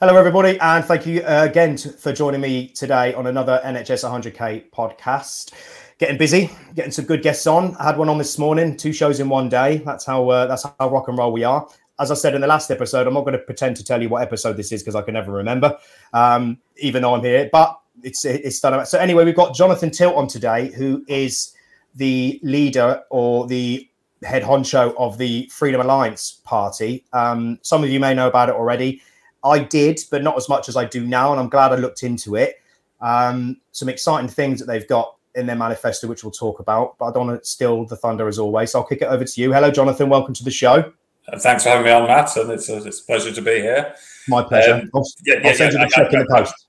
Hello, everybody, and thank you uh, again for joining me today on another NHS 100K podcast. Getting busy, getting some good guests on. I had one on this morning, two shows in one day. That's how uh, that's how rock and roll we are. As I said in the last episode, I'm not going to pretend to tell you what episode this is because I can never remember, um, even though I'm here. But it's it's done. So anyway, we've got Jonathan Tilt on today, who is the leader or the head honcho of the Freedom Alliance Party. Um, some of you may know about it already. I did, but not as much as I do now, and I'm glad I looked into it. Um, some exciting things that they've got in their manifesto, which we'll talk about. But I don't want to steal the thunder as always. So I'll kick it over to you. Hello, Jonathan. Welcome to the show. Uh, thanks for having me on, Matt. And it's a, it's a pleasure to be here. My pleasure. Um, I'll, yeah, yeah, I'll send yeah, you the check in the post.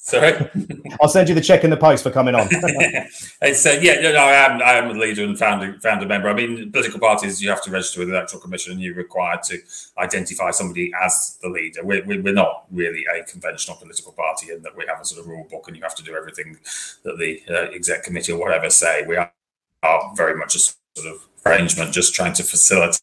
Sorry, I'll send you the check in the post for coming on. it's uh, yeah, no, I am I am a leader and founder founder member. I mean, political parties you have to register with the electoral commission, and you're required to identify somebody as the leader. We're, we're not really a conventional political party in that we have a sort of rule book, and you have to do everything that the uh, exec committee or whatever say. We are, are very much a sort of arrangement, just trying to facilitate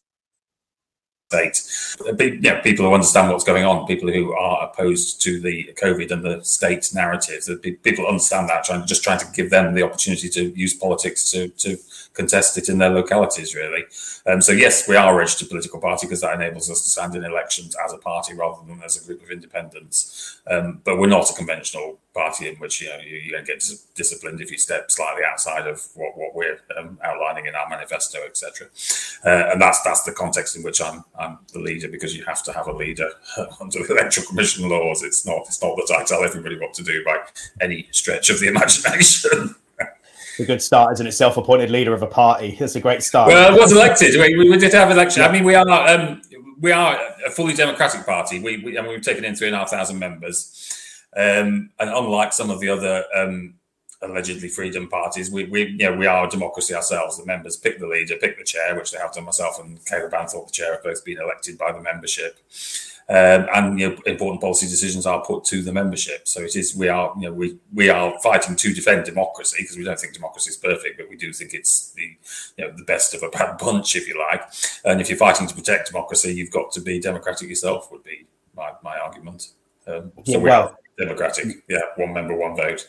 state. Uh, you know, people who understand what's going on, people who are opposed to the COVID and the state narratives, uh, people understand that, trying just trying to give them the opportunity to use politics to to contest it in their localities, really. Um, so yes, we are a registered political party because that enables us to stand in elections as a party rather than as a group of independents. Um, but we're not a conventional party in which you know you, you get dis- disciplined if you step slightly outside of what, what we're um, outlining in our manifesto, etc. Uh, and that's that's the context in which I'm I'm the leader because you have to have a leader under the electoral commission laws. It's not it's not that I tell everybody what to do by any stretch of the imagination. a good start, isn't it? Self-appointed leader of a party. That's a great start. Well, I was elected. We, we did have election. I mean, we are um, we are a fully democratic party. We, we I mean, we've taken in three and a half thousand members, um, and unlike some of the other um, allegedly freedom parties, we we know, we are a democracy ourselves. The members pick the leader, pick the chair, which they have done. Myself and Caleb Banthorpe, the chair, have both been elected by the membership. Um, and you know, important policy decisions are put to the membership. So it is we are you know we we are fighting to defend democracy because we don't think democracy is perfect, but we do think it's the you know the best of a bad bunch, if you like. And if you're fighting to protect democracy, you've got to be democratic yourself. Would be my, my argument. Um, so yeah, we well, are democratic. Yeah, one member, one vote.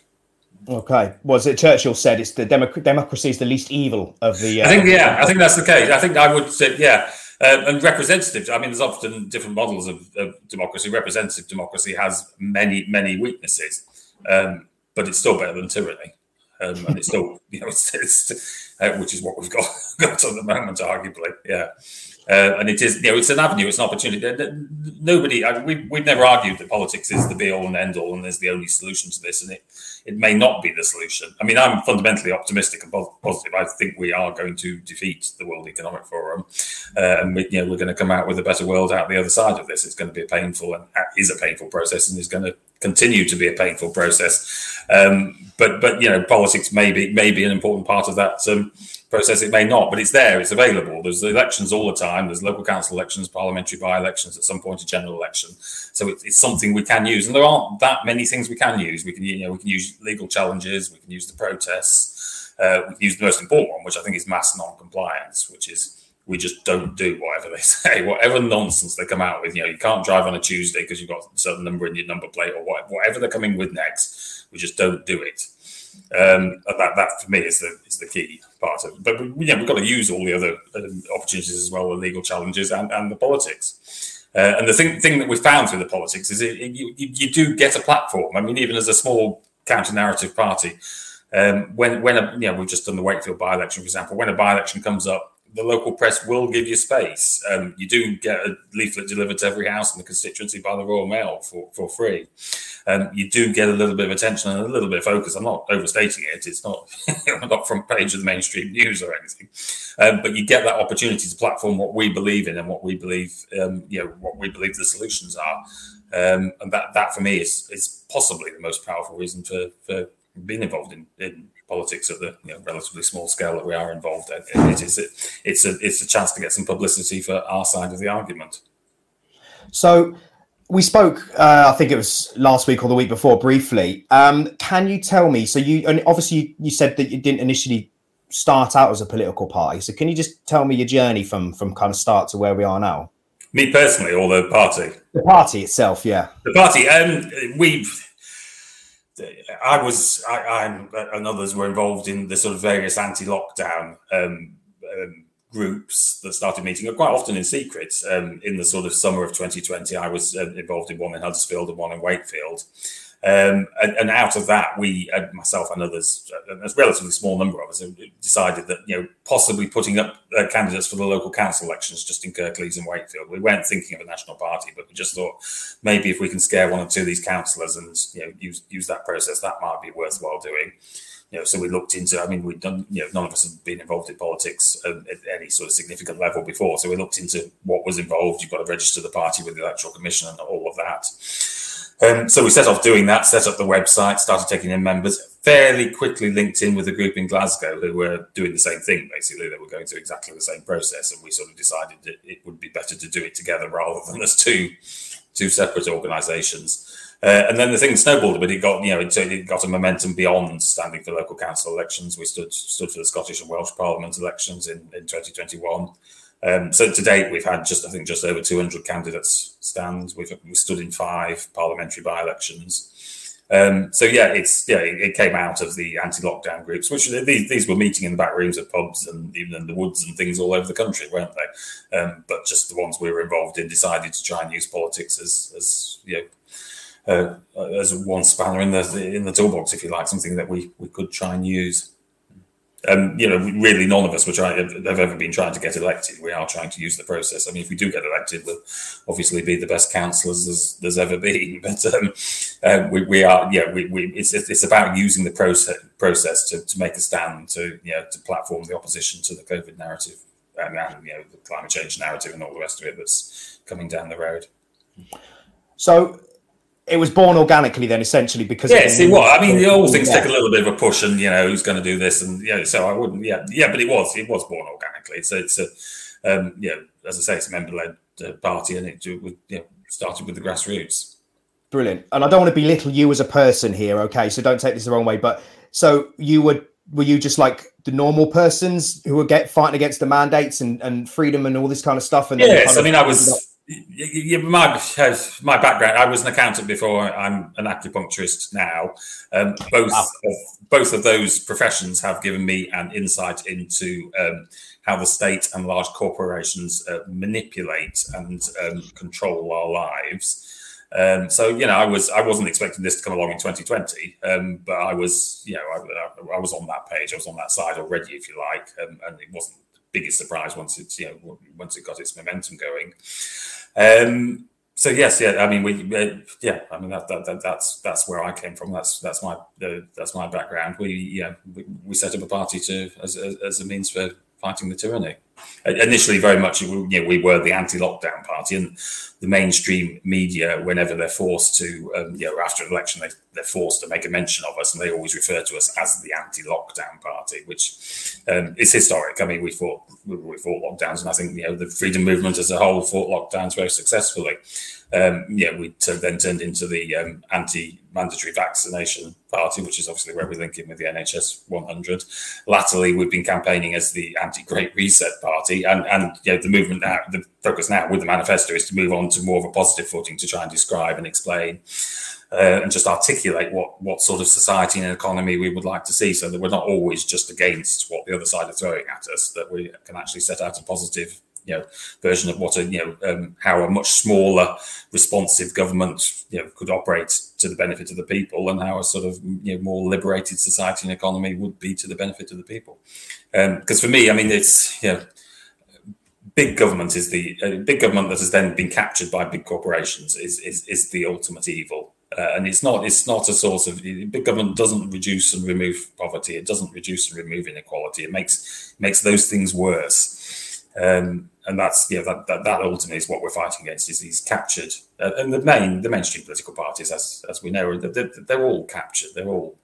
Okay. Was it Churchill said it's the democ- democracy is the least evil of the? Uh, I think yeah, I think that's the case. I think I would say yeah. Um, and representative, I mean, there's often different models of, of democracy. Representative democracy has many, many weaknesses, um, but it's still better than tyranny. Um, and it's still, you know, it's, it's uh, which is what we've got, got at the moment, arguably. Yeah. Uh, and it is, you know, it's an avenue, it's an opportunity. Nobody, I, we, we've never argued that politics is the be all and end all and is the only solution to this. And it, it may not be the solution. I mean, I'm fundamentally optimistic and positive. I think we are going to defeat the World Economic Forum, uh, and we, you know, we're going to come out with a better world out the other side of this. It's going to be a painful and is a painful process, and is going to continue to be a painful process. Um, but but you know, politics may be may be an important part of that. Um, process. It may not, but it's there. It's available. There's elections all the time. There's local council elections, parliamentary by-elections, at some point a general election. So it's, it's something we can use, and there aren't that many things we can use. We can you know we can use legal challenges. We can use the protests. Uh, we can use the most important one, which I think is mass non-compliance, which is we just don't do whatever they say, whatever nonsense they come out with. You know, you can't drive on a Tuesday because you've got a certain number in your number plate, or whatever they're coming with next. We just don't do it. Um, that that for me is the is the key part of it. But yeah, we've got to use all the other um, opportunities as well, the legal challenges and, and the politics. Uh, and the thing thing that we found through the politics is it, it, you, you do get a platform. I mean, even as a small counter narrative party, um, when when a, you know we've just done the Wakefield by election, for example, when a by election comes up, the local press will give you space. Um, you do get a leaflet delivered to every house in the constituency by the Royal Mail for, for free. Um, you do get a little bit of attention and a little bit of focus. I'm not overstating it. It's not not front page of the mainstream news or anything, um, but you get that opportunity to platform what we believe in and what we believe, um, you know, what we believe the solutions are. Um, and that, that for me is is possibly the most powerful reason for, for being involved in, in politics at the you know, relatively small scale that we are involved in. It is it's a it's a chance to get some publicity for our side of the argument. So we spoke, uh, I think it was last week or the week before, briefly. Um, can you tell me? So you and obviously you, you said that you didn't initially start out as a political party. So can you just tell me your journey from from kind of start to where we are now? Me personally, or the party? The party itself, yeah. The party. Um, we've. I was, I, I and others were involved in the sort of various anti-lockdown um, um, groups that started meeting, quite often in secret. Um, in the sort of summer of 2020, I was uh, involved in one in Huddersfield and one in Wakefield. Um, and, and, out of that, we, uh, myself and others, uh, a relatively small number of us, decided that you know possibly putting up uh, candidates for the local council elections just in Kirklees and Wakefield. We weren't thinking of a national party, but we just thought maybe if we can scare one or two of these councillors and you know use use that process, that might be worthwhile doing you know, so we looked into. I mean, we'd done. You know, none of us had been involved in politics at, at, any sort of significant level before. So we looked into what was involved. You've got to register the party with the electoral commission and all of that. Um, so we set off doing that, set up the website, started taking in members. Fairly quickly linked in with a group in Glasgow who were doing the same thing. Basically, they were going through exactly the same process, and we sort of decided that it would be better to do it together rather than as two two separate organisations. Uh, and then the thing snowballed but. It got you know it, it, got a momentum beyond standing for local council elections. We stood stood for the Scottish and Welsh Parliament elections in in 2021. Um, so to date, we've had just I think just over 200 candidates stand. We've we stood in five parliamentary by-elections. Um, so yeah, it's yeah, it, it, came out of the anti-lockdown groups, which these, these were meeting in the back rooms of pubs and even in the woods and things all over the country, weren't they? Um, but just the ones we were involved in decided to try and use politics as as you know uh, as one spanner in the in the toolbox, if you like, something that we we could try and use um, you know, really none of us were trying have ever been trying to get elected. We are trying to use the process. I mean, if we do get elected, we'll obviously be the best councillors there's, there's ever been. But um, um, we, we, are, yeah, we, we, it's it's about using the process process to, to make a stand to you know to platform the opposition to the COVID narrative and, and you know the climate change narrative and all the rest of it that's coming down the road. So it was born organically then essentially because yeah see what i mean all things yeah. take a little bit of a push and you know who's going to do this and yeah so i wouldn't yeah yeah but it was it was born organically. So it's a um you know as i say it's a member-led uh, party and it you know, started with the grassroots. Brilliant. And i don't want to belittle you as a person here okay? So don't take this the wrong way but so you would were you just like the normal persons who were get fighting against the mandates and, and freedom and all this kind of stuff and yes i mean i was yeah, my my background. I was an accountant before. I'm an acupuncturist now. Um, both wow. of, both of those professions have given me an insight into um, how the state and large corporations uh, manipulate and um, control our lives. Um, so you know, I was I wasn't expecting this to come along in 2020, um, but I was you know I, I, was on that page. I was on that side already, if you like, um, and it wasn't the biggest surprise once it's you know once it got its momentum going. Um, so yes, yeah. I mean, we, uh, yeah. I mean, that, that, that, that's that's where I came from. That's that's my uh, that's my background. We yeah, we, we, set up a party to as, as, as a means for fighting the tyranny. Initially, very much, you know, we were the anti-lockdown party, and the mainstream media, whenever they're forced to, um, you know, after an election, they, they're forced to make a mention of us, and they always refer to us as the anti-lockdown party, which um, is historic. I mean, we fought we fought lockdowns, and I think you know the freedom movement as a whole fought lockdowns very successfully. Um, yeah, we t- then turned into the um, anti-mandatory vaccination party, which is obviously where we link in with the NHS 100. Latterly, we've been campaigning as the anti-Great Reset party, and and you know, the movement now, the focus now with the manifesto is to move on to more of a positive footing to try and describe and explain. Uh, and just articulate what what sort of society and economy we would like to see, so that we're not always just against what the other side are throwing at us. That we can actually set out a positive you know version of what a you know um, how a much smaller responsive government you know could operate to the benefit of the people and how a sort of you know more liberated society and economy would be to the benefit of the people. Because um, for me i mean it's you know big government is the uh, big government that has then been captured by big corporations is is, is the ultimate evil. Uh, and it's not it's not a source of big government doesn't reduce and remove poverty. It doesn't reduce and remove inequality. It makes makes those things worse. Um, and that's yeah that, that, that ultimately is what we're fighting against is these captured uh, and the main the mainstream political parties as as we know they're, they're, all captured they're all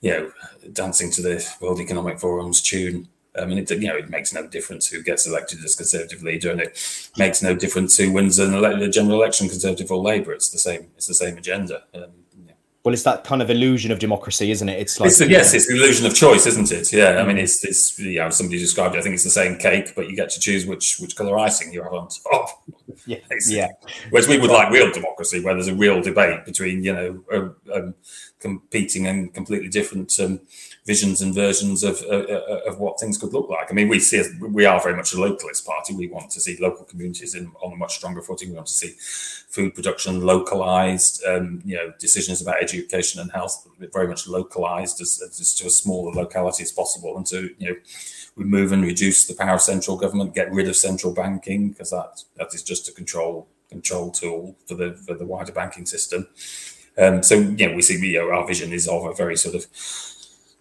you know dancing to the World Economic Forum's tune I mean, it, you know, it makes no difference who gets elected as Conservative leader, and it makes no difference who wins an ele- a general election, Conservative or Labour. It's the same. It's the same agenda. Um, well, it's that kind of illusion of democracy, isn't it? It's like it's yes, it's the illusion of choice, isn't it? Yeah, I mean, it's it's you know somebody described it. I think it's the same cake, but you get to choose which which color icing you have on top. Yeah, yeah. Whereas we would like real democracy, where there's a real debate between you know uh, um, competing and completely different um, visions and versions of uh, uh, of what things could look like. I mean, we see we are very much a localist party. We want to see local communities in, on a much stronger footing. We want to see food production localized. Um, you know, decisions about education and health very much localized as, as to a smaller locality as possible, and to you know remove and reduce the power of central government, get rid of central banking because that that is just a control control tool for the for the wider banking system. Um, so yeah, we see you know, our vision is of a very sort of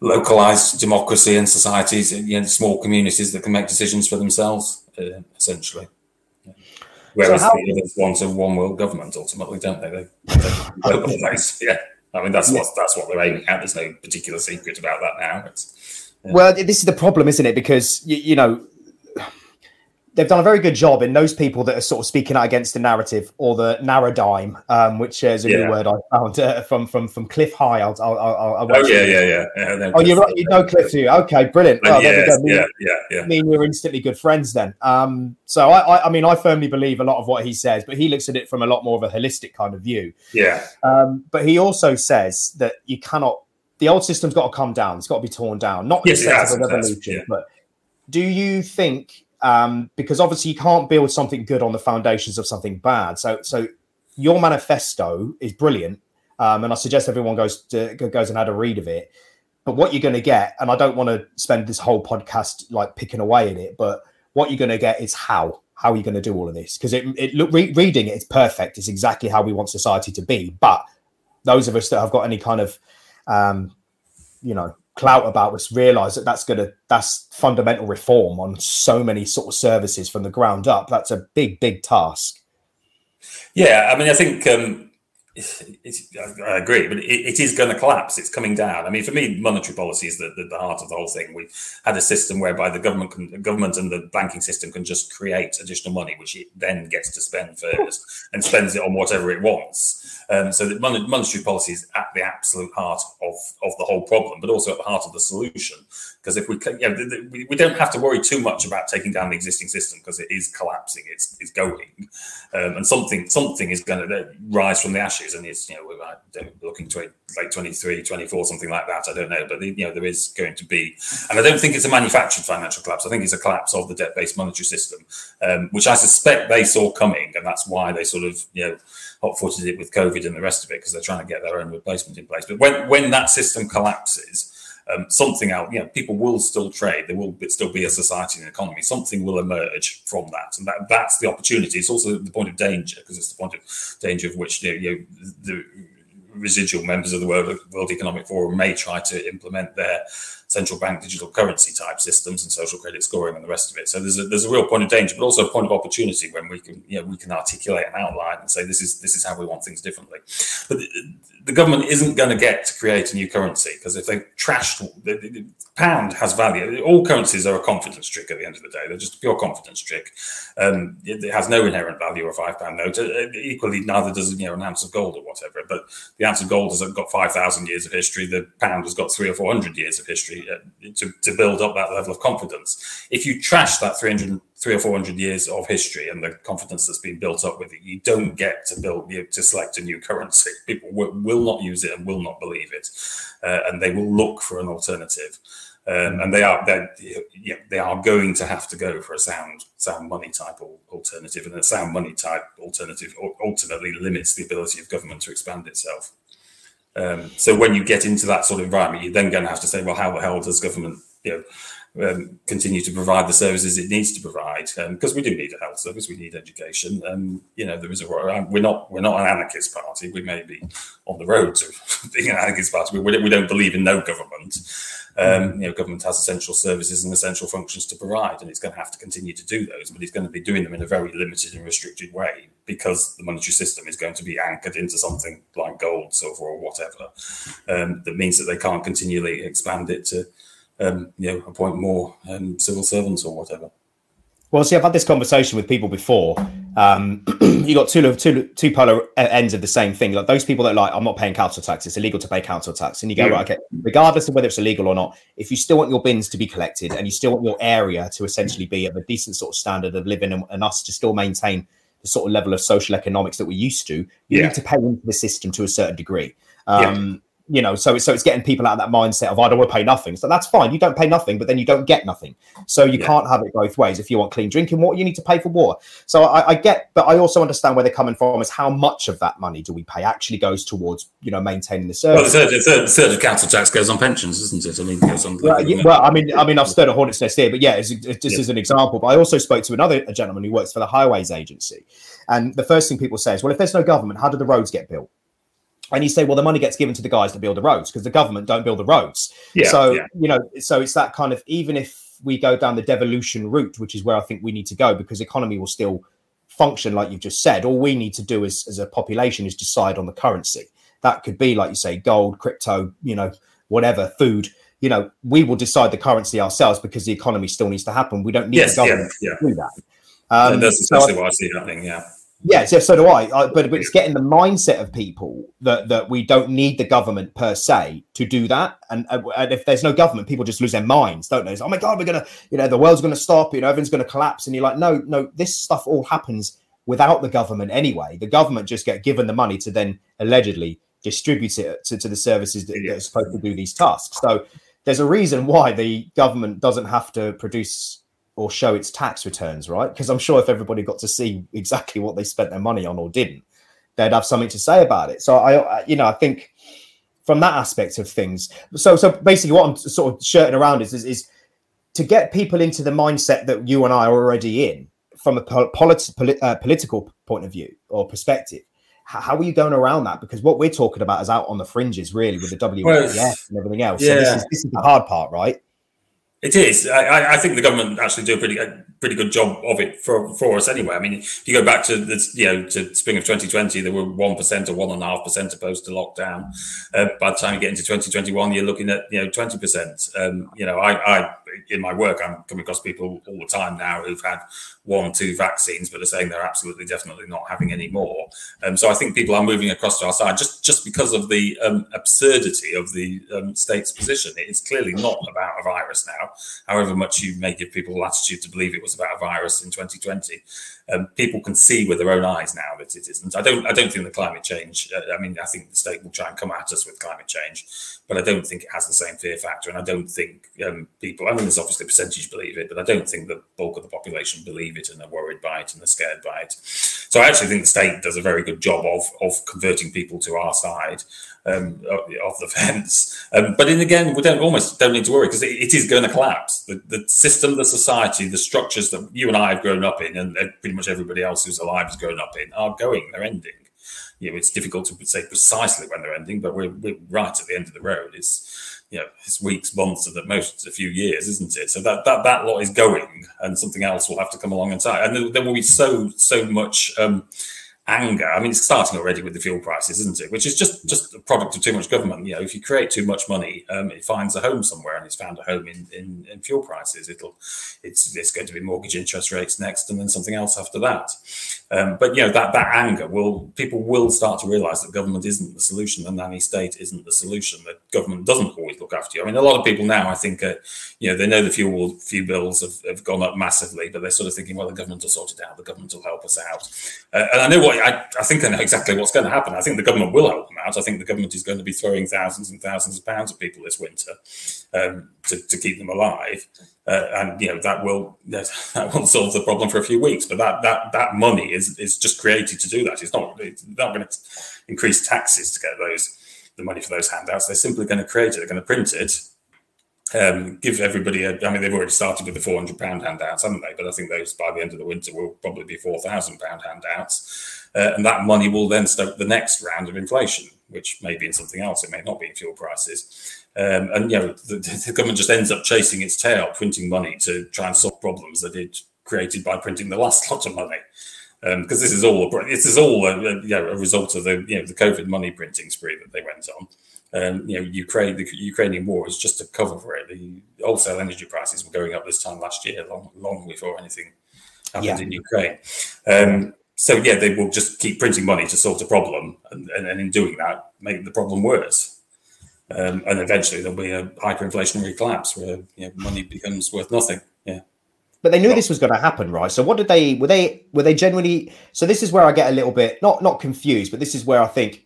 localized democracy and societies, you know, small communities that can make decisions for themselves, uh, essentially. Whereas so how- the others want a one world government, ultimately, don't they? They, they yeah. I mean, that's yeah. what that's what they're aiming at. There's no particular secret about that now. It's, yeah. Well, this is the problem, isn't it? Because you, you, know they've done a very good job in those people that are sort of speaking out against the narrative or the narrowdime, um, which is a yeah. new word I found uh, from from from Clif High. I'll, I'll, I'll, I'll oh yeah, yeah, yeah, yeah. Oh, you're right. You know Clif too. Okay, brilliant. Oh, yes, yeah, yeah, yeah. Me and you are instantly good friends then. Um, so I, I, I, mean, I firmly believe a lot of what he says, but he looks at it from a lot more of a holistic kind of view. Yeah. Um, but he also says that you cannot the old system's got to come down. It's got to be torn down. Not yes, the of a revolution, yeah. but do you think um, because obviously you can't build something good on the foundations of something bad. So, so your manifesto is brilliant, um, and I suggest everyone goes to, goes and had a read of it. But what you're going to get, and I don't want to spend this whole podcast like picking away at it, but what you're going to get is how how are you going to do all of this? Because it, it look re- reading it, it's perfect. It's exactly how we want society to be. But those of us that have got any kind of um, you know clout about us realize that that's gonna that's fundamental reform on so many sort of services from the ground up. That's a big big task. Yeah i mean i think um it's, I agree, but it, it is going to collapse. It's coming down. I mean, for me, monetary policy is the, the, the, heart of the whole thing. We've had a system whereby the government, can, the government and the banking system can just create additional money, which it then gets to spend first and spends it on whatever it wants. Um, so that monetary policy is at the absolute heart of, of the whole problem, but also at the heart of the solution. Because if we, you know, we don't have to worry too much about taking down the existing system because it is collapsing, it's, it's going, um, and something something is going to rise from the ashes, and it's you know we're looking to like 23, 24, something like that. I don't know, but you know there is going to be, and I don't think it's a manufactured financial collapse. I think it's a collapse of the debt-based monetary system, um, which I suspect they saw coming, and that's why they sort of you know hot-footed it with COVID and the rest of it because they're trying to get their own replacement in place. But when when that system collapses, um, something out, you know, people will still trade. There will still be a society and economy. Something will emerge from that, and that, that's the opportunity. It's also the point of danger because it's the point of danger of which you know, you know the residual members of the World, World Economic Forum may try to implement their central bank digital currency type systems and social credit scoring and the rest of it. So there's a, there's a real point of danger, but also a point of opportunity when we can you know we can articulate an outline and say this is this is how we want things differently. But the, the government isn't going to get to create a new currency because if they trashed the, the, pound has value. All currencies are a confidence trick at the end of the day. They're just a pure confidence trick. Um, it, it, has no inherent value. A five pound note. Uh, equally, neither does you know an ounce of gold or whatever. But the ounce of gold has got five thousand years of history. The pound has got three or four hundred years of history uh, to, to build up that level of confidence. If you trash that three hundred three or four hundred years of history and the confidence that's been built up with it, you don't get to build you to select a new currency. People will, will, not use it and will not believe it, uh, and they will look for an alternative. Um, and they are yeah, they are going to have to go for a sound sound money type alternative, and a sound money type alternative ultimately limits the ability of government to expand itself. Um, so when you get into that sort of environment, you're then going to have to say, well, how the hell does government, you know, um, continue to provide the services it needs to provide because um, we do need a health service, we need education. Um, you know, there is a we're not we're not an anarchist party. We may be on the road to being an anarchist party. We, we don't believe in no government. Um, you know, government has essential services and essential functions to provide, and it's going to have to continue to do those. But it's going to be doing them in a very limited and restricted way because the monetary system is going to be anchored into something like gold, silver, or whatever. Um, that means that they can't continually expand it to um, you know, appoint more um, civil servants or whatever. Well, see, I've had this conversation with people before. Um, you got two, two, two polar ends of the same thing. Like those people that like, I'm not paying council tax. It's illegal to pay council tax, and you go, yeah. right, okay, regardless of whether it's illegal or not, if you still want your bins to be collected and you still want your area to essentially be of a decent sort of standard of living and, and us to still maintain the sort of level of social economics that we're used to, you Yeah. need to pay into the system to a certain degree. Um, You know, so so it's getting people out of that mindset of I don't want to pay nothing. So that's fine. You don't pay nothing, but then you don't get nothing. So you Yeah. can't have it both ways. If you want clean drinking water, you need to pay for water. So I, I get, but I also understand where they're coming from. Is how much of that money do we pay actually goes towards you know maintaining the Well, the service. third, the third, the third of council tax goes on pensions, isn't it? I mean, goes on. Well, yeah, well, I mean, I mean, I've stirred a hornet's nest here, but yeah, it's, it's just Yeah. as an example. But I also spoke to another a gentleman who works for the Highways Agency, and the first thing people say is, "Well, if there's no government, how do the roads get built?" And you say, "Well, the money gets given to the guys that build the roads because the government don't build the roads." yeah, so yeah. you know, so it's that kind of even if we go down the devolution route, which is where I think we need to go, because economy will still function like you've just said. All we need to do as, as a population is decide on the currency. That could be, like you say, gold, crypto, you know, whatever, food. You know, we will decide the currency ourselves because the economy still needs to happen. We don't need Yes, the government yeah. to do that. Um, And that's so I- what I see happening. Yeah. Yeah, so, so do I. I but, but it's getting the mindset of people that that we don't need the government per se to do that. And, uh, and if there's no government, people just lose their minds, don't they? It's, oh my god, we're gonna, you know, the world's gonna stop. You know, everything's gonna collapse. And you're like, no, no, this stuff all happens without the government anyway. The government just get given the money to then allegedly distribute it to, to the services that, that are supposed to do these tasks. So there's a reason why the government doesn't have to produce or show its tax returns, right? Because I'm sure if everybody got to see exactly what they spent their money on or didn't, they'd have something to say about it. So I, I you know, I think from that aspect of things. So, so basically, what I'm sort of shirting around is, is, is to get people into the mindset that you and I are already in from a pol- polit- polit- uh, political point of view or perspective. H- How are you going around that? Because what we're talking about is out on the fringes, really, with the WEF Well, and everything else. So this is, this is the hard part, right? It is. I, I- think the government actually do a pretty a pretty good job of it for, for us anyway. I mean, if you go back to the you know to spring of 2020, there were one percent or one and a half percent opposed to lockdown. Uh, by the time you get into 2021, you're looking at you know 20 percent. Um, you know, I, I in my work, I'm coming across people all the time now who've had one, two vaccines, but are saying they're absolutely definitely not having any more. Um, so I think people are moving across to our side just just because of the um, absurdity of the um, state's position. It is clearly not about a virus now however much you may give people latitude to believe it was about a virus in 2020. Um, people can see with their own eyes now that it isn't. I don't. I don't think the climate change. Uh, I mean, I think the state will try and come at us with climate change, but I don't think it has the same fear factor. And I don't think um, people. I mean, there's obviously a percentage believe it, but I don't think the bulk of the population believe it and are worried by it and are scared by it. So I actually think the state does a very good job of of converting people to our side um, of the fence. Um, but then again, we don't almost don't need to worry because it, it is going to collapse. The, the system, the society, the structures that you and I have grown up in, and, pretty much everybody else who's alive has grown up in, are going. They're ending. You know, it's difficult to say precisely when they're ending, but we're, we're right at the end of the road. It's you know, it's weeks, months, at most a few years, isn't it? So that that that lot is going, and something else will have to come along and tie. And there, there will be so so much. Um, anger. I mean, it's starting already with the fuel prices, isn't it? Which is just just a product of too much government. You know, if you create too much money, um, it finds a home somewhere, and it's found a home in, in, in fuel prices. It'll it's it's going to be mortgage interest rates next, and then something else after that. Um, but you know that that anger will people will start to realise that government isn't the solution, the nanny state isn't the solution. That government doesn't always look after you. I mean, a lot of people now, I think, uh, you know, they know the fuel fuel bills have, have gone up massively, but they're sort of thinking, well, the government will sort it out. The government will help us out. Uh, and I know what I, I think I know exactly what's going to happen. I think the government will help them out. I think the government is going to be throwing thousands and thousands of pounds at people this winter um, to, to keep them alive. Uh, and you know that will that will solve the problem for a few weeks. But that that that money is is just created to do that. It's not it's not going to increase taxes to get those the money for those handouts. They're simply going to create it. They're going to print it. Um, give everybody a, I mean, they've already started with the four hundred pound handouts, haven't they? But I think those by the end of the winter will probably be four thousand pound handouts, uh, and that money will then stoke the next round of inflation, which may be in something else. It may not be in fuel prices. Um, and you know, the, the government just ends up chasing its tail, printing money to try and solve problems that it created by printing the last lot of money. Because um, this is all this is all a, a, you know, a result of the you know the COVID money printing spree that they went on. Um, you know, Ukraine, the Ukrainian war is just a cover for it. The wholesale energy prices were going up this time last year, long, long before anything happened Yeah. in Ukraine. Um, so yeah, they will just keep printing money to solve a problem, and, and, and in doing that, make the problem worse. Um, and eventually, there'll be a hyperinflationary collapse where you know, money becomes worth nothing. Yeah. But they knew this was going to happen, right? So what did they were they were they generally so this is where I get a little bit not not confused, but this is where I think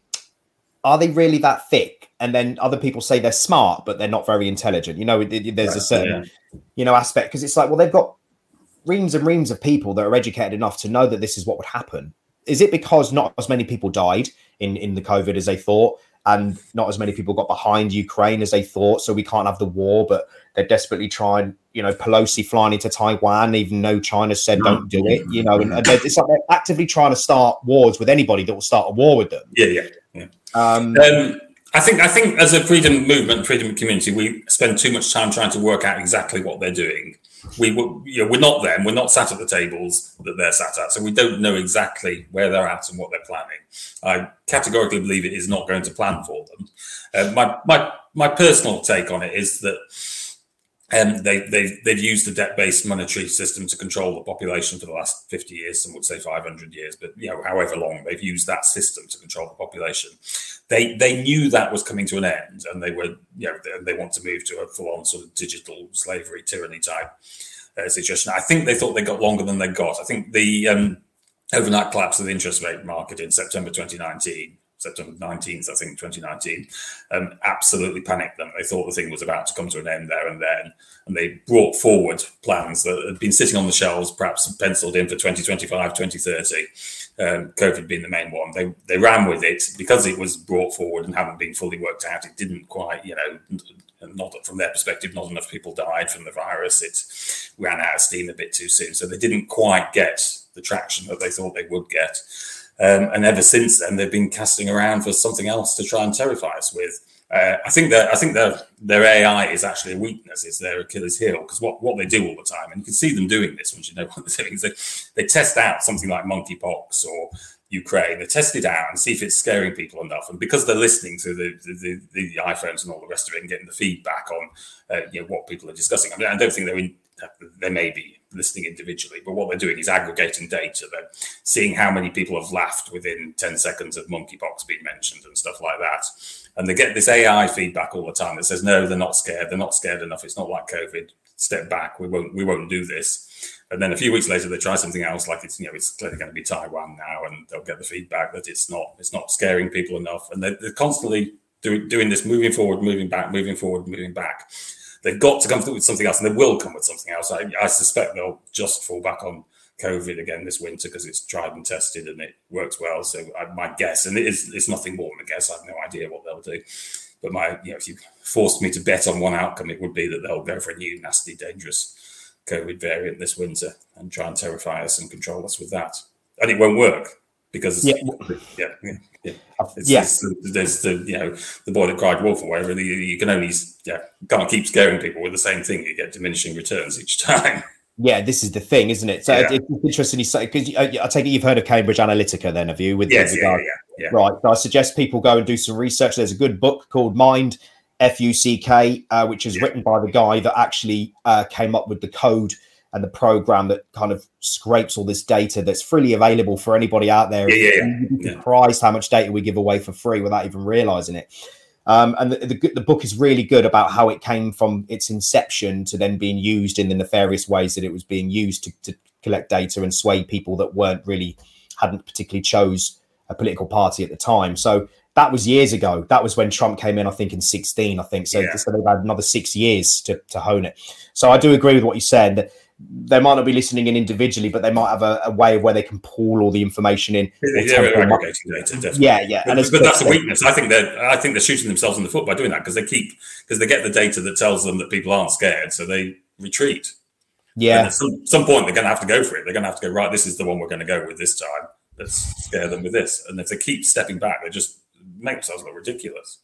are they really that thick? And then other people say they're smart, but they're not very intelligent. You know, there's right, a certain yeah. you know aspect because it's like, well, they've got reams and reams of people that are educated enough to know that this is what would happen. Is it because not as many people died in in the COVID as they thought? and not as many people got behind Ukraine as they thought. So we can't have the war, but they're desperately trying. You know, Pelosi flying into Taiwan, even though China said don't do it. You know, and, and it's like they're actively trying to start wars with anybody that will start a war with them. Yeah, yeah, yeah. Um, um, I think I think as a freedom movement, freedom community, we spend too much time trying to work out exactly what they're doing we were, you know, we're not them. We're not sat at the tables that they're sat at, so we don't know exactly where they're at and what they're planning. I categorically believe it is not going to plan for them. Uh, my my my personal take on it is that um, they, they've, they've used the debt-based monetary system to control the population for the last 50 years. Some would say 500 years, but you know, however long they've used that system to control the population. They they knew that was coming to an end, and they were you know they, they want to move to a full-on sort of digital slavery tyranny type uh, situation. I think they thought they got longer than they got. I think the um, overnight collapse of the interest rate market in September 2019 September 19th, I think, 2019, um, absolutely panicked them. They thought the thing was about to come to an end there and then. And they brought forward plans that had been sitting on the shelves, perhaps penciled in for 2025, 2030. Um, COVID being the main one. They, they ran with it because it was brought forward and hadn't been fully worked out. It didn't quite, you know, not from their perspective, not enough people died from the virus. It ran out of steam a bit too soon. So they didn't quite get the traction that they thought they would get. Um, and ever since then, they've been casting around for something else to try and terrify us with. Uh, I think that I think their their AI is actually a weakness. It's their Achilles heel because what, what they do all the time, and you can see them doing this once you know what they're doing. Is they, they test out something like monkeypox or Ukraine. They test it out and see if it's scaring people enough. And because they're listening to the the, the, the iPhones and all the rest of it and getting the feedback on uh, you know what people are discussing. I mean, I don't think they're in. They may be listening individually, but what they're doing is aggregating data. They're seeing how many people have laughed within 10 seconds of monkeypox being mentioned and stuff like that. And they get this AI feedback all the time that says, no, they're not scared. They're not scared enough. It's not like COVID. Step back. We won't, we won't do this. And then a few weeks later, they try something else, like it's you know it's clearly going to be Taiwan now, and they'll get the feedback that it's not it's not scaring people enough, and they're, they're constantly doing doing this, moving forward, moving back, moving forward, moving back they've got to come with something else, and they will come with something else. I, I suspect they'll just fall back on COVID again this winter because it's tried and tested and it works well. So I, my guess, and it is, it's nothing more than a guess. I have no idea what they'll do. But my, you know, if you forced me to bet on one outcome, it would be that they'll go for a new, nasty, dangerous COVID variant this winter and try and terrify us and control us with that. And it won't work because yeah, yeah, yeah. yeah. It's, yeah. It's, there's the you know the boy that cried wolf or whatever. You, you can only yeah can't keep scaring people with the same thing. You get diminishing returns each time. Yeah, this is the thing, isn't it? So yeah. it's interesting you say because I take it you've heard of Cambridge Analytica, then have you? With yes, yeah, yeah, yeah, right. So I suggest people go and do some research. There's a good book called Mind F U C K, uh, which is yeah. written by the guy that actually uh, came up with the code and the program that kind of scrapes all this data that's freely available for anybody out there. Yeah, yeah, yeah. You'd be surprised how much data we give away for free without even realizing it. Um, and the, the, the, book is really good about how it came from its inception to then being used in the nefarious ways that it was being used to, to collect data and sway people that weren't really hadn't particularly chose a political party at the time. So that was years ago. That was when Trump came in, I think, in 16, I think. So, yeah. so they've had another six years to, to hone it. So I do agree with what you said that they might not be listening in individually, but they might have a, a way of where they can pull all the information in. Yeah, aggregating data, definitely. Yeah, yeah. But, but that's a weakness. I think they're I think they're shooting themselves in the foot by doing that because they keep because they get the data that tells them that people aren't scared, so they retreat. Yeah. And at some, some point, they're going to have to go for it. They're going to have to go right. This is the one we're going to go with this time. Let's scare them with this. And if they keep stepping back, they just make themselves look ridiculous.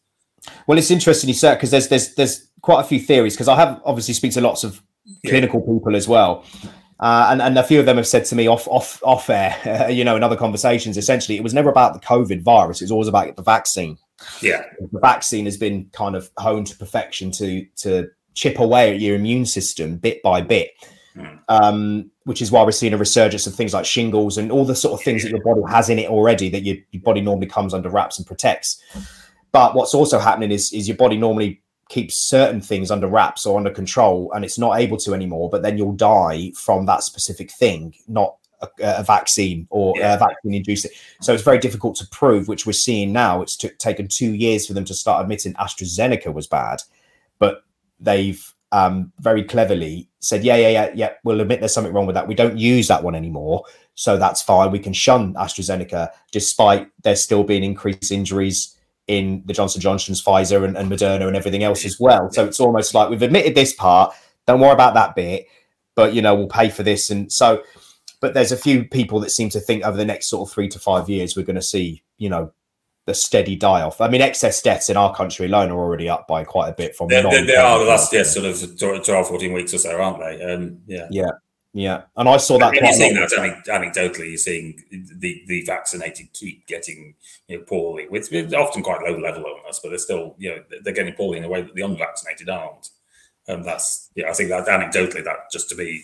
Well, it's interesting you said because there's there's there's quite a few theories because I have obviously speak to lots of clinical yeah. people as well. Uh, and, and a few of them have said to me off off off air, uh, you know, in other conversations. Essentially, it was never about the COVID virus; it was always about the vaccine. Yeah, the vaccine has been kind of honed to perfection to to chip away at your immune system bit by bit, mm. um, which is why we're seeing a resurgence of things like shingles and all the sort of things that your body has in it already that your, your body normally comes under wraps and protects. But what's also happening is is your body normally keeps certain things under wraps or under control and it's not able to anymore, but then you'll die from that specific thing, not a, a vaccine or yeah. a vaccine induced it. So it's very difficult to prove, which we're seeing now. It's t- taken two years for them to start admitting AstraZeneca was bad, but they've um, very cleverly said, yeah, yeah, yeah, yeah, we'll admit there's something wrong with that. We don't use that one anymore. So that's fine. We can shun AstraZeneca despite there still being increased injuries in the Johnson Johnson's, Pfizer, and, and Moderna, and everything else as well. So it's almost like we've admitted this part. Don't worry about that bit, but you know we'll pay for this. And so, but there's a few people that seem to think over the next sort of three to five years we're going to see, you know, the steady die off. I mean, excess deaths in our country alone are already up by quite a bit from. They, they, they are the last, yeah, sort of 12, 14 weeks or so, aren't they? Um, yeah. Yeah. Yeah, and I saw that. you're seeing that anecdotally. You're seeing the, the vaccinated keep getting you know poorly with, with often quite low level illness, but they're still you know they're getting poorly in a way that the unvaccinated aren't. And that's yeah, I think that anecdotally that just to be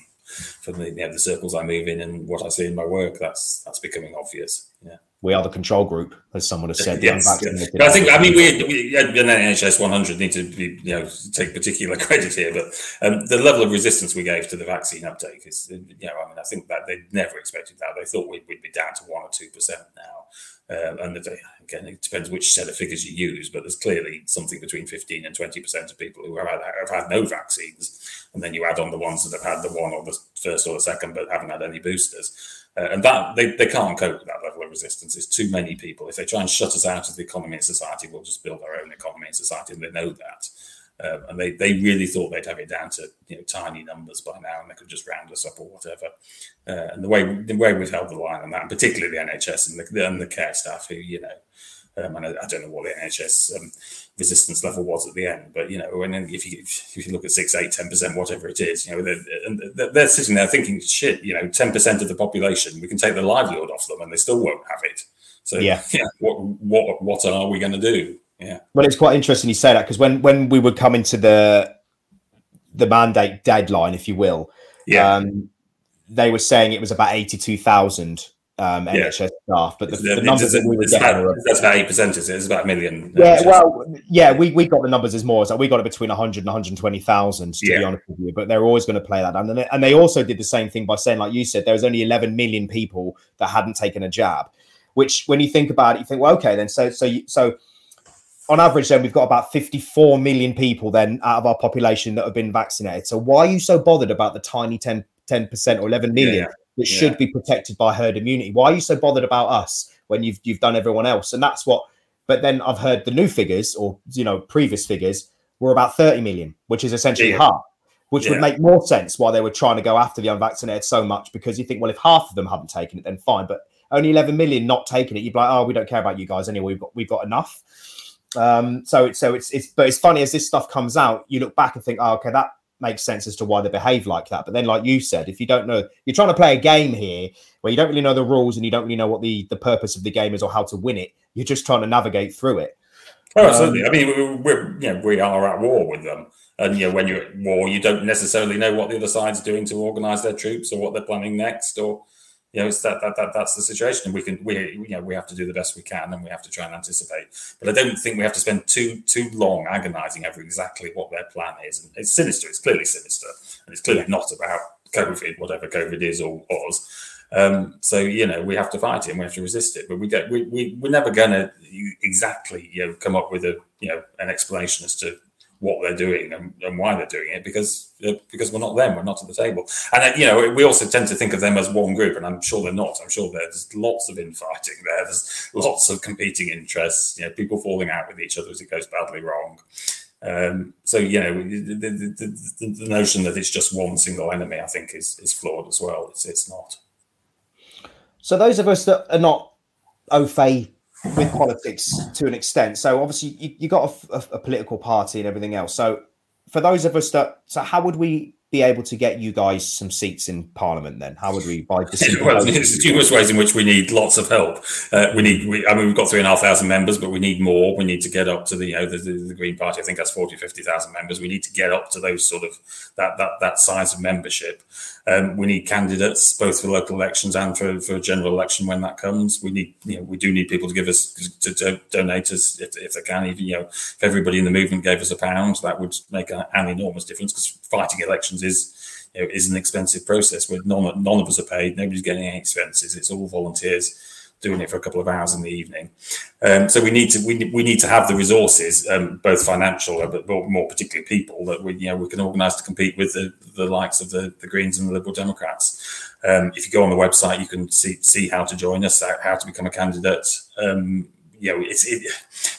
from the you know, the circles I move in and what I see in my work, that's that's becoming obvious. Yeah we are the control group, as someone has said. Yes, yes. I think, I mean, we, we an NHS 100 need to be, you know, take particular credit here, but um, the level of resistance we gave to the vaccine uptake is, you know, I mean, I think that they never expected that. They thought we'd, we'd be down to one or two percent now. Um, and they, again, it depends which set of figures you use, but there's clearly something between 15 and 20 percent of people who have had, have had no vaccines, and then you add on the ones that have had the one or the first or the second, but haven't had any boosters uh, and that they, they can't cope with that level of resistance. It's too many people. If they try and shut us out of the economy and society, we'll just build our own economy and society, and they know that. Um, and they, they really thought they'd have it down to you know tiny numbers by now, and they could just round us up or whatever. Uh, and the way the way we've held the line on that, particularly the NHS and the, and the care staff, who you know um, and I, I, don't know what the NHS um, resistance level was at the end, but you know, when if you if you look at six, eight, ten percent, whatever it is, you know, they're, they're, they're sitting there thinking, shit, you know, ten percent of the population, we can take the livelihood off them, and they still won't have it. So yeah, yeah what what what are we going to do? Yeah. Well, it's quite interesting you say that because when when we would come into the the mandate deadline, if you will, yeah. Um, they were saying it was about eighty two thousand um, NHS yeah. staff, but the, the, the numbers that we were getting about, that's about eight percent. Is it? It's about a million. Yeah, NHS. well, yeah, we, we got the numbers as more. So we got it between 100 and 120,000 to yeah. be honest with you. But they're always going to play that down, and they, and they also did the same thing by saying, like you said, there was only 11 million people that hadn't taken a jab. Which, when you think about it, you think, well, okay, then so so you, so on average, then we've got about 54 million people then out of our population that have been vaccinated. So why are you so bothered about the tiny 10 percent or 11 million? Yeah that yeah. should be protected by herd immunity. Why are you so bothered about us when you've you've done everyone else? And that's what. But then I've heard the new figures, or you know, previous figures were about 30 million, which is essentially yeah. half. Which yeah. would make more sense why they were trying to go after the unvaccinated so much because you think, well, if half of them haven't taken it, then fine. But only 11 million not taking it, you'd be like, oh, we don't care about you guys anyway. We've got we've got enough. Um, so it's so it's it's but it's funny as this stuff comes out, you look back and think, oh, okay, that makes sense as to why they behave like that. But then, like you said, if you don't know, you're trying to play a game here where you don't really know the rules and you don't really know what the the purpose of the game is or how to win it. You're just trying to navigate through it. Oh, absolutely. Um, I mean, we're you know, we are at war with them, and you know, when you're at war, you don't necessarily know what the other side's doing to organise their troops or what they're planning next, or you know, it's that, that, that that's the situation. And we can we you know we have to do the best we can, and we have to try and anticipate. But I don't think we have to spend too too long agonising over exactly what their plan is. And it's sinister. It's clearly sinister, and it's clearly not about COVID, whatever COVID is or was. Um, so you know we have to fight it and we have to resist it. But we get we, we we're never going to exactly you know come up with a you know an explanation as to what they're doing and, and, why they're doing it because uh, because we're not them we're not at the table. And uh, you know we also tend to think of them as one group and i'm sure they're not. I'm sure there's lots of infighting there. There's lots of competing interests you know people falling out with each other as it goes badly wrong. Um, so you know the, the, the, the, notion that it's just one single enemy i think is is flawed as well. It's, it's not. So those of us that are not au fait with politics to an extent. So obviously you, you got a, a, a, political party and everything else. So for those of us that, so how would we be able to get you guys some seats in Parliament? Then how would we by the well, there's numerous ways in which we need lots of help. Uh, we need, we, I mean, we've got three and a half thousand members, but we need more. We need to get up to the, you know, the, the, the Green Party. I think that's 40, 50,000 members. We need to get up to those sort of that that that size of membership. Um, we need candidates both for local elections and for, for a general election when that comes. We need, you know, we do need people to give us to, to donate us if, if, they can. Even you know, if everybody in the movement gave us a pound, that would make a, an enormous difference because fighting elections is you know, is an expensive process. Where none none of us are paid, nobody's getting any expenses. It's all volunteers doing it for a couple of hours in the evening. Um, so we need to we, we need to have the resources, um, both financial uh, but more particularly people that we you know we can organise to compete with the, the likes of the, the Greens and the Liberal Democrats. Um, if you go on the website, you can see see how to join us, how to become a candidate. Um, you know, it's it,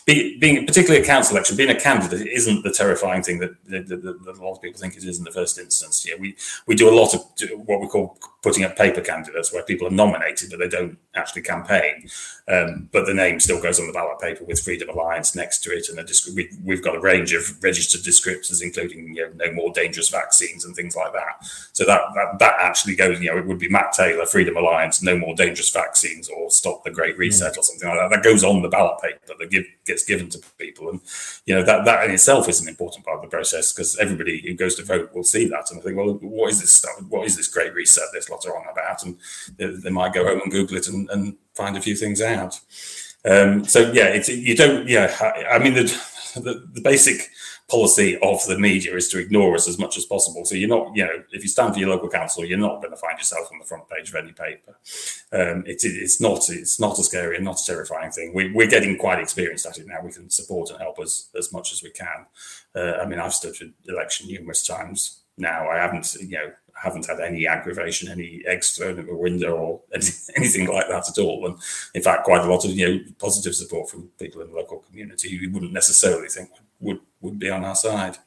being, being particularly a council election, being a candidate isn't the terrifying thing that, that, that, that, a lot of people think it is in the first instance. Yeah, we we do a lot of what we call putting up paper candidates, where people are nominated but they don't actually campaign, um, but the name still goes on the ballot paper with Freedom Alliance next to it, and a, we, have got a range of registered descriptors, including you know, no more dangerous vaccines and things like that. So that, that that actually goes, you know, it would be Matt Taylor, Freedom Alliance, no more dangerous vaccines, or stop the Great Reset, mm. or something like that. That goes on the ballot paper that give, gets given to people, and you know that that in itself is an important part of the process because everybody who goes to vote will see that and I think, well, what is this stuff? What is this Great Reset? This lot are on about, and they, they might go home and Google it and, and find a few things out. Um, so yeah, it's you don't. Yeah, I, I mean the, the, the basic policy of the media is to ignore us as much as possible. So you're not, you know, if you stand for your local council, you're not going to find yourself on the front page of any paper. Um, it, it's not, it's not a scary and not a terrifying thing. We, are getting quite experienced at it now. We can support and help us as much as we can. Uh, I mean, I've stood for election numerous times now. I haven't, you know, haven't had any aggravation, any eggs thrown at the window, or anything like that at all. And in fact, quite a lot of you know positive support from people in the local community who you wouldn't necessarily think would would be on our side.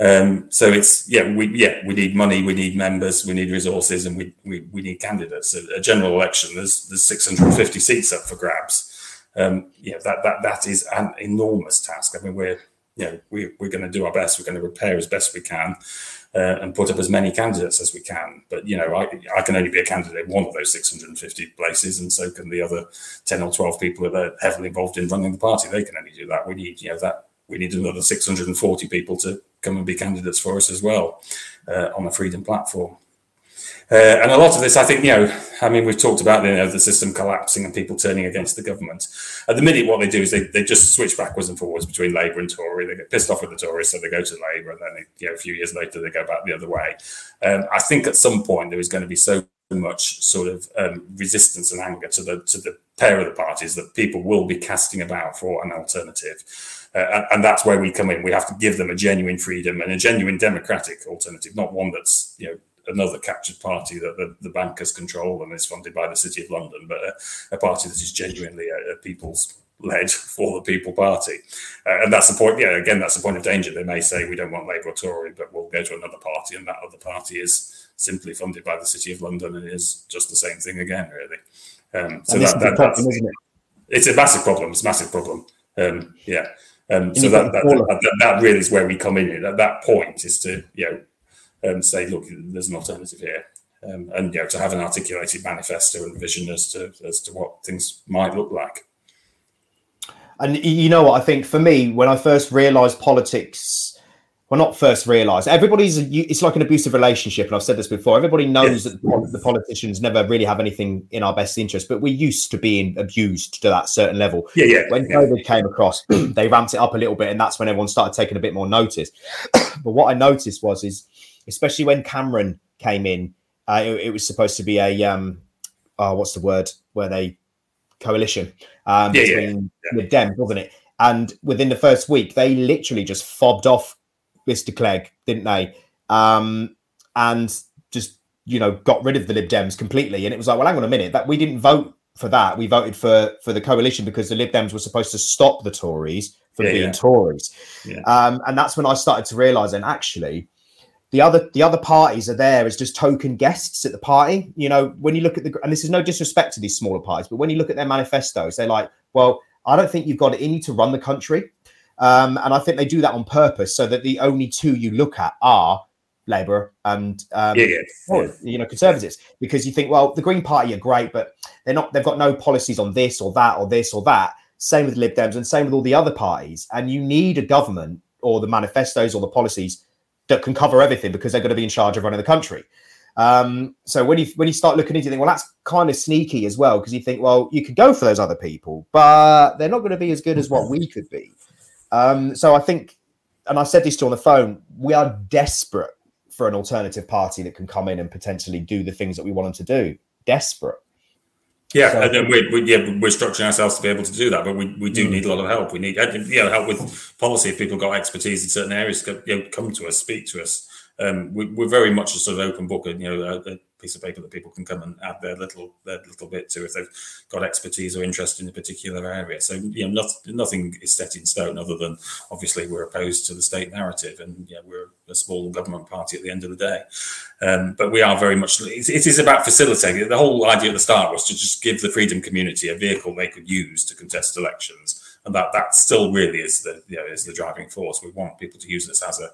Um, so it's yeah we yeah we need money, we need members, we need resources, and we we, we need candidates. A, a general election, there's there's 650 seats up for grabs. Um, that that that is an enormous task. I mean, we're you know we, we're going to do our best. We're going to repair as best we can uh, and put up as many candidates as we can. But you know, I, I can only be a candidate in one of those 650 places, and so can the other 10 or 12 people that are heavily involved in running the party. They can only do that. We need, you know, that we need another 640 people to come and be candidates for us as well uh, on the Freedom platform. Uh, and a lot of this, I think, you know, I mean, we've talked about you know, the system collapsing and people turning against the government. At the minute, what they do is they, they just switch backwards and forwards between Labour and Tory. They get pissed off with the Tories, so they go to Labour, and then you know, a few years later they go back the other way. Um, I think at some point there is going to be so much sort of um, resistance and anger to the to the pair of the parties that people will be casting about for an alternative. Uh, and, that's where we come in. We have to give them a genuine freedom and a genuine democratic alternative, not one that's you know another captured party that the, the bankers control and is funded by the City of London, but a, a party that is genuinely a, a people's led for the people party. Uh, and that's the point. Yeah, again, that's the point of danger. They may say we don't want Labour or Tory, but we'll go to another party, and that other party is simply funded by the City of London and is just the same thing again, really. Um, so that, that, problem, that's, it? it's a massive problem. It's a massive problem. Um, yeah. Um, so that that, that, that, really is where we come in. At that point is to you know um, say, look, there's an alternative here. Um, and you know, to have an articulated manifesto and vision as to as to what things might look like. And you know what I think for me, when I first realised politics, well, not first realised, everybody's it's like an abusive relationship, and I've said this before. Everybody knows yes. that the politicians never really have anything in our best interest, but we're used to being abused to that certain level. Yeah, yeah. When yeah. COVID came across, they ramped it up a little bit, and that's when everyone started taking a bit more notice. but what I noticed was is especially when Cameron came in. Uh, it, it, was supposed to be a um, oh, what's the word where they coalition um, yeah, between yeah, yeah. Dem, wasn't it? And within the first week, they literally just fobbed off Mr. Clegg, didn't they? Um, and just you know got rid of the Lib Dems completely. And it was like, well, hang on a minute, that we didn't vote for that. We voted for for the coalition because the Lib Dems were supposed to stop the Tories from yeah, being yeah. Tories. Yeah. Um, and that's when I started to realise, and actually, the other the other parties are there as just token guests at the party. You know, when you look at the and this is no disrespect to these smaller parties, but when you look at their manifestos, they're like, well, I don't think you've got it in you to run the country. Um, and I think they do that on purpose so that the only two you look at are Labour and um, yeah. you know Conservatives because you think, well, the Green Party are great, but they're not. They've got no policies on this or that or this or that. Same with Lib Dems and same with all the other parties. And you need a government or the manifestos or the policies that can cover everything because they're going to be in charge of running the country. Um, so when you when you start looking into, you think, well, that's kind of sneaky as well because you think, well, you could go for those other people, but they're not going to be as good as what we could be. Um, so I think, and I said this to you on the phone, we are desperate for an alternative party that can come in and potentially do the things that we want them to do. Desperate. Yeah, so, and we're, we, yeah, we're structuring ourselves to be able to do that, but we, we do mm. need a lot of help. We need you know help with policy. If people got expertise in certain areas, you know, come to us, speak to us um, we, are very much a sort of open book, and you know, a, a, piece of paper that people can come and add their little their little bit to if they've got expertise or interest in a particular area. So you know, not, nothing is set in stone other than obviously we're opposed to the state narrative, and we're a small government party at the end of the day. Um, but we are very much. It, it is about facilitating. The whole idea at the start was to just give the freedom community a vehicle they could use to contest elections and that that still really is the you know, is the driving force. We want people to use this as a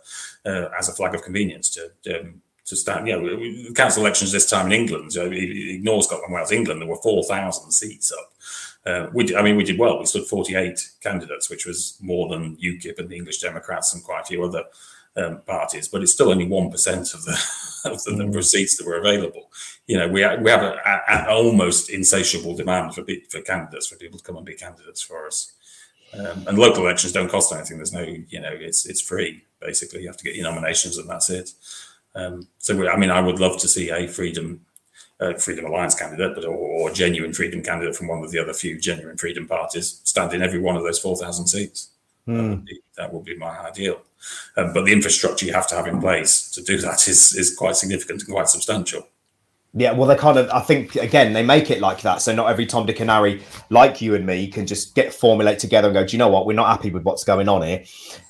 uh, as a flag of convenience to um, to stand. You know, council elections this time in England. Know, ignore Scotland, Wales, England. There were four thousand seats up. Uh, we did, I mean, we did well. We stood 48 candidates, which was more than UKIP and the English Democrats and quite a few other um, parties, but it's still only one percent of the of the number of seats that were available. You know, we have, we have an almost insatiable demand for for candidates for people to come and be candidates for us. Um, and local elections don't cost anything. There's no, you know, it's it's free basically. You have to get your nominations and that's it. Um, so we, I mean, I would love to see a freedom uh, Freedom Alliance candidate, but or, or, a genuine freedom candidate from one of the other few genuine freedom parties stand in every one of those four thousand seats. Mm. That, hmm. would be, that, would be, my ideal. Um, but the infrastructure you have to have in place to do that is is quite significant and quite substantial. Yeah, well, they kind of, I think, again, they make it like that. So not every Tom, Dick, and Harry, like you and me, can just get formulate together and go, do you know what? We're not happy with what's going on here.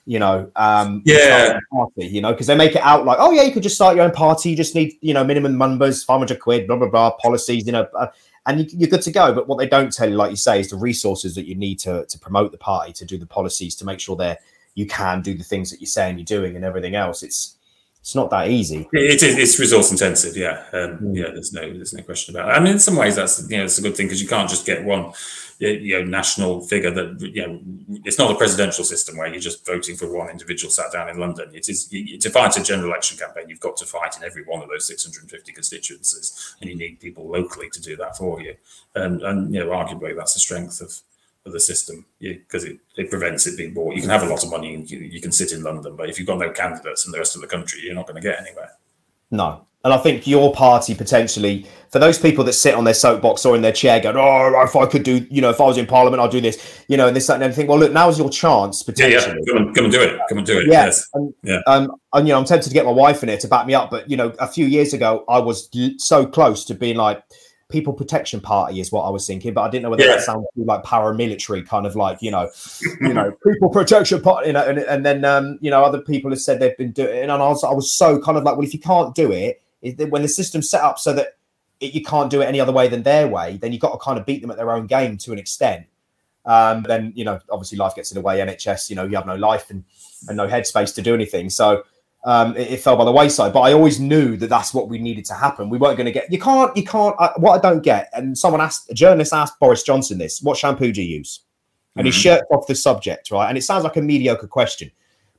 You know, um, yeah, party, you know, because they make it out like, oh, yeah, you could just start your own party. You just need, you know, minimum numbers, 500 quid, blah, blah, blah, policies, you know, uh, and you, are good to go. But what they don't tell you, like you say, is the resources that you need to, to promote the party, to do the policies, to make sure that you can do the things that you're saying you're doing and everything else. It's, it's not that easy. It is. It's resource intensive. Yeah. Um, mm. Yeah. There's no. There's no question about it. I mean, in some ways, that's you know, it's a good thing because you can't just get one, you know, national figure that you know. It's not a presidential system where you're just voting for one individual sat down in London. It is you, to fight a general election campaign. You've got to fight in every one of those 650 constituencies, and you need people locally to do that for you. And and you know, arguably, that's the strength of of the system because it, it prevents it being bought. You can have a lot of money and you, you can sit in London, but if you've got no candidates in the rest of the country, you're not going to get anywhere. No. And I think your party potentially, for those people that sit on their soapbox or in their chair going, oh, if I could do, you know, if I was in Parliament, I'd do this, you know, and this, that, and everything. Well, look, now's your chance potentially. Yeah, yeah. Come, and, come and do it. Come and do it. Yeah. Yes. And, yeah. Um, and, you know, I'm tempted to get my wife in here to back me up. But, you know, a few years ago, I was so close to being like, people protection party is what I was thinking, but I didn't know whether yeah. that sounded like paramilitary, kind of like you know, you know, people protection party. You know, and, and then um, you know, other people have said they've been doing, it, and I was I was so kind of like, well, if you can't do it, when the system's set up so that it, you can't do it any other way than their way, then you've got to kind of beat them at their own game to an extent. Um, then you know, obviously, life gets in the way. NHS, you know, you have no life and and no headspace to do anything. So um, it, it, fell by the wayside. But I always knew that that's what we needed to happen. We weren't going to get. You can't. You can't. What I don't get. And someone asked a journalist asked Boris Johnson this: What shampoo do you use? And mm-hmm. he shirked off the subject, right? And it sounds like a mediocre question,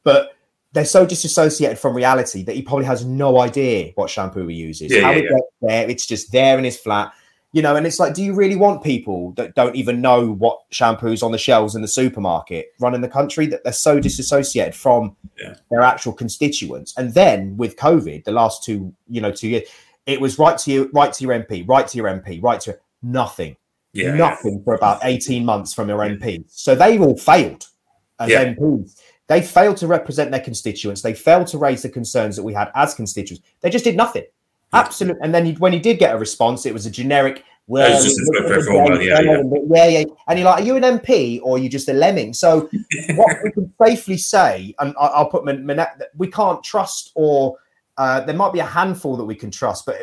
but they're so disassociated from reality that he probably has no idea what shampoo he uses. Yeah, How yeah, it yeah. there, it's just there in his flat you know, and it's like, do you really want people that don't even know what shampoos on the shelves in the supermarket running the country that they're so disassociated from yeah. their actual constituents? And then with COVID, the last two, you know, two years, it was right to you, right to your MP, right to your MP, right to nothing, yeah, nothing yeah. for about 18 months from your MP. So they've all failed as MPs. They failed to represent their constituents. They failed to raise the concerns that we had as constituents. They just did nothing. Absolutely. And then when he did get a response, it was a generic. Well, yeah, yeah. yeah, yeah. And you're like, are you an MP or are you just a lemming? So what we can safely say, and I'll put we can't trust, or uh, there might be a handful that we can trust, but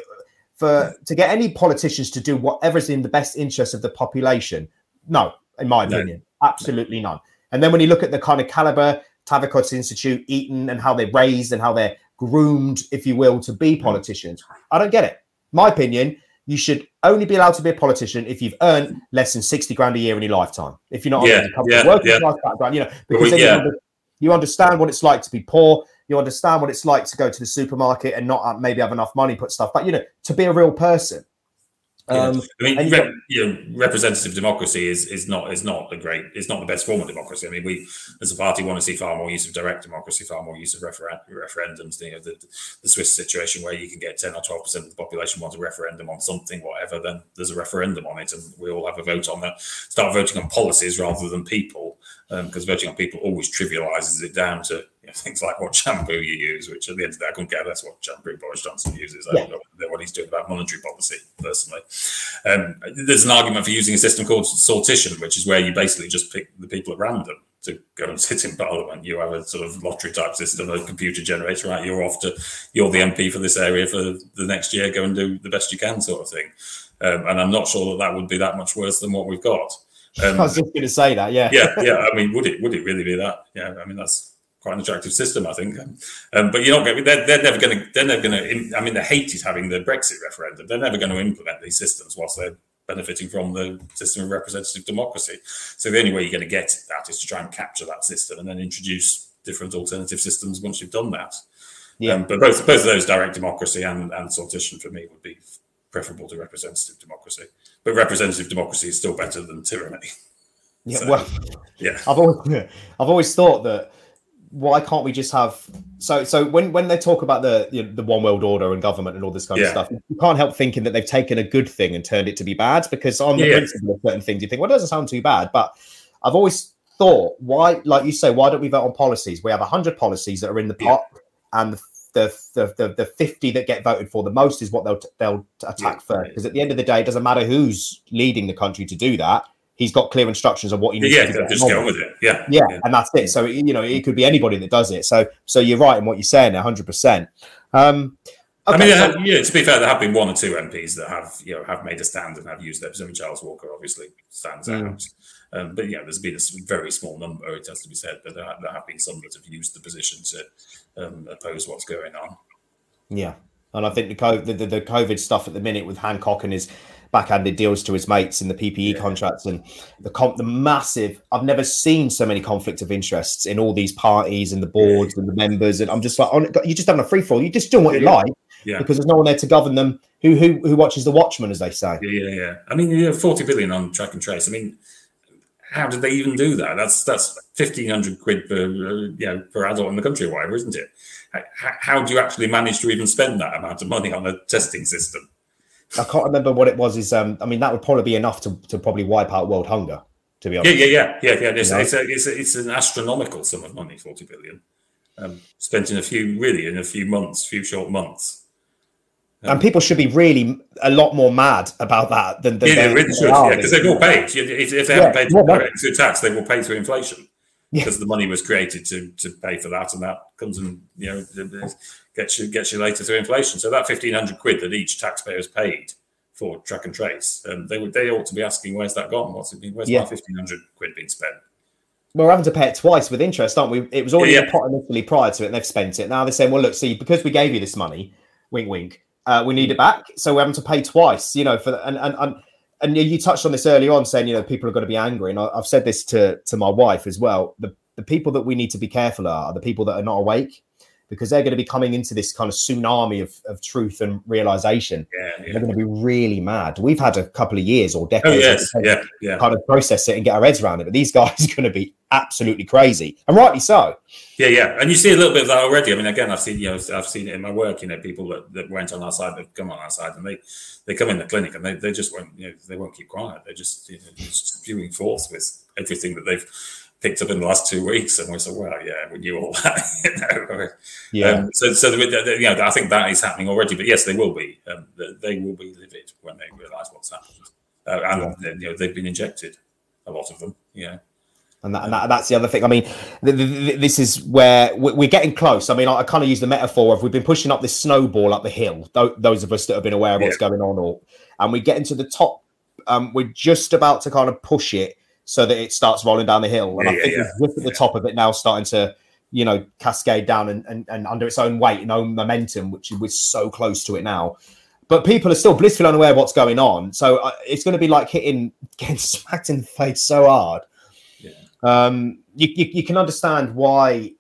for to get any politicians to do whatever's in the best interest of the population, no, in my opinion, no. absolutely none. And then when you look at the kind of caliber Tavistock Institute, Eton, and how they're raised and how they're groomed, if you will, to be mm. politicians. I don't get it. My opinion, you should only be allowed to be a politician if you've earned less than 60 grand a year in your lifetime. If you're not yeah, yeah, working yeah. class background, you know, because yeah. you, under- you understand what it's like to be poor. You understand what it's like to go to the supermarket and not uh, maybe have enough money, put stuff, but you know, to be a real person. Yeah. Um, I mean, rep, you know, representative democracy is is not is not a great is not the best form of democracy. I mean, we as a party want to see far more use of direct democracy, far more use of referen- referendums. You know, the, the Swiss situation where you can get ten or twelve percent of the population wants a referendum on something, whatever. Then there's a referendum on it, and we all have a vote on that. Start voting on policies rather than people, because voting on people always trivialises it down to know, things like what shampoo you use, which at the end of the day, I couldn't care less what shampoo Boris Johnson uses. I Yeah. don't know what he's doing about monetary policy, personally. Um, there's an argument for using a system called sortition, which is where you basically just pick the people at random to go and sit in parliament. You have a sort of lottery type system, a computer generator, right? You're off to, you're the MP for this area for the next year, go and do the best you can, sort of thing. Um, and I'm not sure that that would be that much worse than what we've got. Um, I was just going to say that, yeah. yeah, yeah. I mean, would it would it really be that? Yeah, I mean that's quite an attractive system, I think. Um, but you're not going. They're, they're never going to. They're never going to. I mean, the hate is having the Brexit referendum. They're never going to implement these systems whilst they're benefiting from the system of representative democracy. So the only way you're going to get that is to try and capture that system and then introduce different alternative systems once you've done that. Yeah. Um, but both both of those, direct democracy and and sortition, for me, would be preferable to representative democracy. But representative democracy is still better than tyranny. Yeah, So- well, Yeah. I've always, I've always thought that why can't we just have so so when when they talk about the you know, the one world order and government and all this kind Yeah. of stuff, you can't help thinking that they've taken a good thing and turned it to be bad because on the Yeah. principle of certain things you think well it doesn't sound too bad, but I've always thought why like you say why don't we vote on policies? We have hundred policies that are in the Yeah. pot and the the, the the 50 that get voted for the most is what they'll they'll attack Yeah. first because at the end of the day it doesn't matter who's leading the country to do that he's got clear instructions on what he needs Yeah, to do just get with it. Yeah, yeah, and that's it. So you know, it could be anybody that does it. So so you're right in what you're saying, hundred percent. Um, I mean, so- uh, yeah, to be fair, there have been one or two MPs that have, you know, have made a stand and have used their. I mean, Charles Walker obviously stands Mm. out, um, but yeah, there's been a very small number. It has to be said, but there have, there have been some that have used the position to um, oppose what's going on. yeah, and I think the, co- the, the the COVID stuff at the minute with Hancock and his backhanded deals to his mates in the PPE Yeah. contracts and the com- the massive. I've never seen so many conflicts of interests in all these parties and the boards and the members, and I'm just like, on, you just having a free for all. You just doing what you Yeah. like Yeah. because there's no one there to govern them. Who who who watches the Watchmen, as they say. Yeah, yeah, yeah. I mean, you know, forty billion on track and trace. I mean, how did they even do that? That's that's fifteen hundred quid per uh, you know per adult in the country, or whatever, isn't it? How, how do you actually manage to even spend that amount of money on a testing system? I can't remember what it was. Is um, I mean, that would probably be enough to, to probably wipe out world hunger. To be honest, yeah, yeah, yeah, yeah. It's, You know? it's, a, it's, a, it's an astronomical sum of money, forty billion, um, spent in a few, really, in a few months, few short months. and people should be really a lot more mad about that than, than Yeah, they they- really should, yeah, because they've all paid. If, if they Yeah, haven't paid direct tax, they will pay through inflation Yeah. Because the money was created to to pay for that, and that comes and you know gets you gets you later through inflation. So that fifteen hundred quid that each taxpayer has paid for track and trace, um, they would they ought to be asking where's that gone? What's it been? Where's Yeah. my fifteen hundred quid been spent? We're having to pay it twice with interest, aren't we? It was already Yeah, yeah. a pot initially prior to it, and they've spent it. Now they're saying, "Well, look, see, because we gave you this money, wink, wink, uh, we need it back, so we're having to pay twice." You know, for and and and and you touched on this early on, saying you know people are going to be angry, and I, I've said this to to my wife as well. The the people that we need to be careful are, are the people that are not awake, because they're going to be coming into this kind of tsunami of of truth and realization. Yeah, They're going to be really mad. We've had a couple of years or Oh decades. yes, of yeah, yeah. kind of process it and get our heads around it. But these guys are going to be absolutely crazy, and rightly so. Yeah, yeah, and you see a little bit of that already. I mean, again, I've seen you know, I've seen it in my work. You know, people that, that went on our side, that come on our side, and they they come in the clinic and they, they just won't you know they won't keep quiet. They're just you know, just spewing forth with everything that they've picked up in the last two weeks, and we said, well, yeah, we knew all that. you know? Yeah, Um, so, so the, the, you know, I think that is happening already. But yes, they will be. Um, they, will be livid when they realise what's happened, uh, and you know they've been injected. A lot of them. Yeah. And, that, and that, that's the other thing. I mean, th- th- th- this is where we- we're getting close. I mean, I, I kind of use the metaphor of we've been pushing up this snowball up the hill. Tho- those of us that have been aware of what's going on, or and we get into the top. Um, we're just about to kind of push it so that it starts rolling down the hill, and Yeah, I think yeah. we're just at the Yeah. top of it now, starting to you know, cascade down and, and, and under its own weight and own momentum, which we're so close to it now. But people are still blissfully unaware of what's going on. So uh, it's going to be like hitting, getting smacked in the face so hard. Um, you, you, you can understand why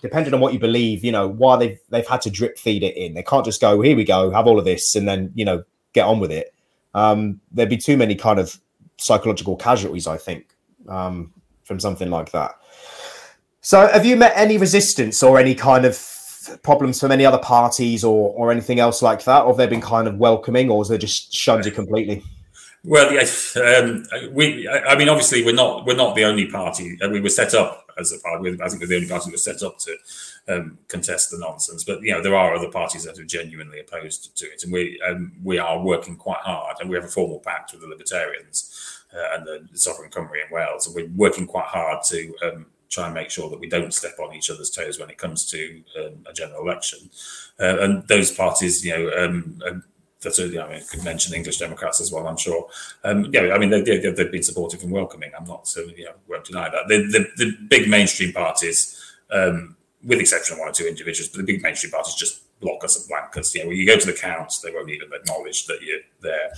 depending on what you believe, you know, why they've they've had to drip feed it in. They can't just go, here we go, have all of this, and then you know get on with it. Um, there'd be too many kind of psychological casualties, I think, um, from something like that. So, have you met any resistance or any kind of problems from any other parties or or anything else like that, or have they been kind of welcoming, or is they just shunned you completely? Well, yes, um, we. I mean, obviously, we're not we're not the only party. We were set up as a party. I think we're the only party that was set up to um, contest the nonsense. But you know, there are other parties that are genuinely opposed to it, and we um, we are working quite hard, and we have a formal pact with the Libertarians uh, and the Sovereign Cymru in Wales, and we're working quite hard to um, try and make sure that we don't step on each other's toes when it comes to um, a general election. Uh, and those parties, you know, you know, I could mention English Democrats as well. I'm sure. Um, yeah, I mean they, have they, been supportive and welcoming. I'm not so know won't deny that. The, the, the big mainstream parties, um, with exception of one or two individuals, but the big mainstream parties just block us and blank us. You know, when you go to the counts, they won't even acknowledge that you're there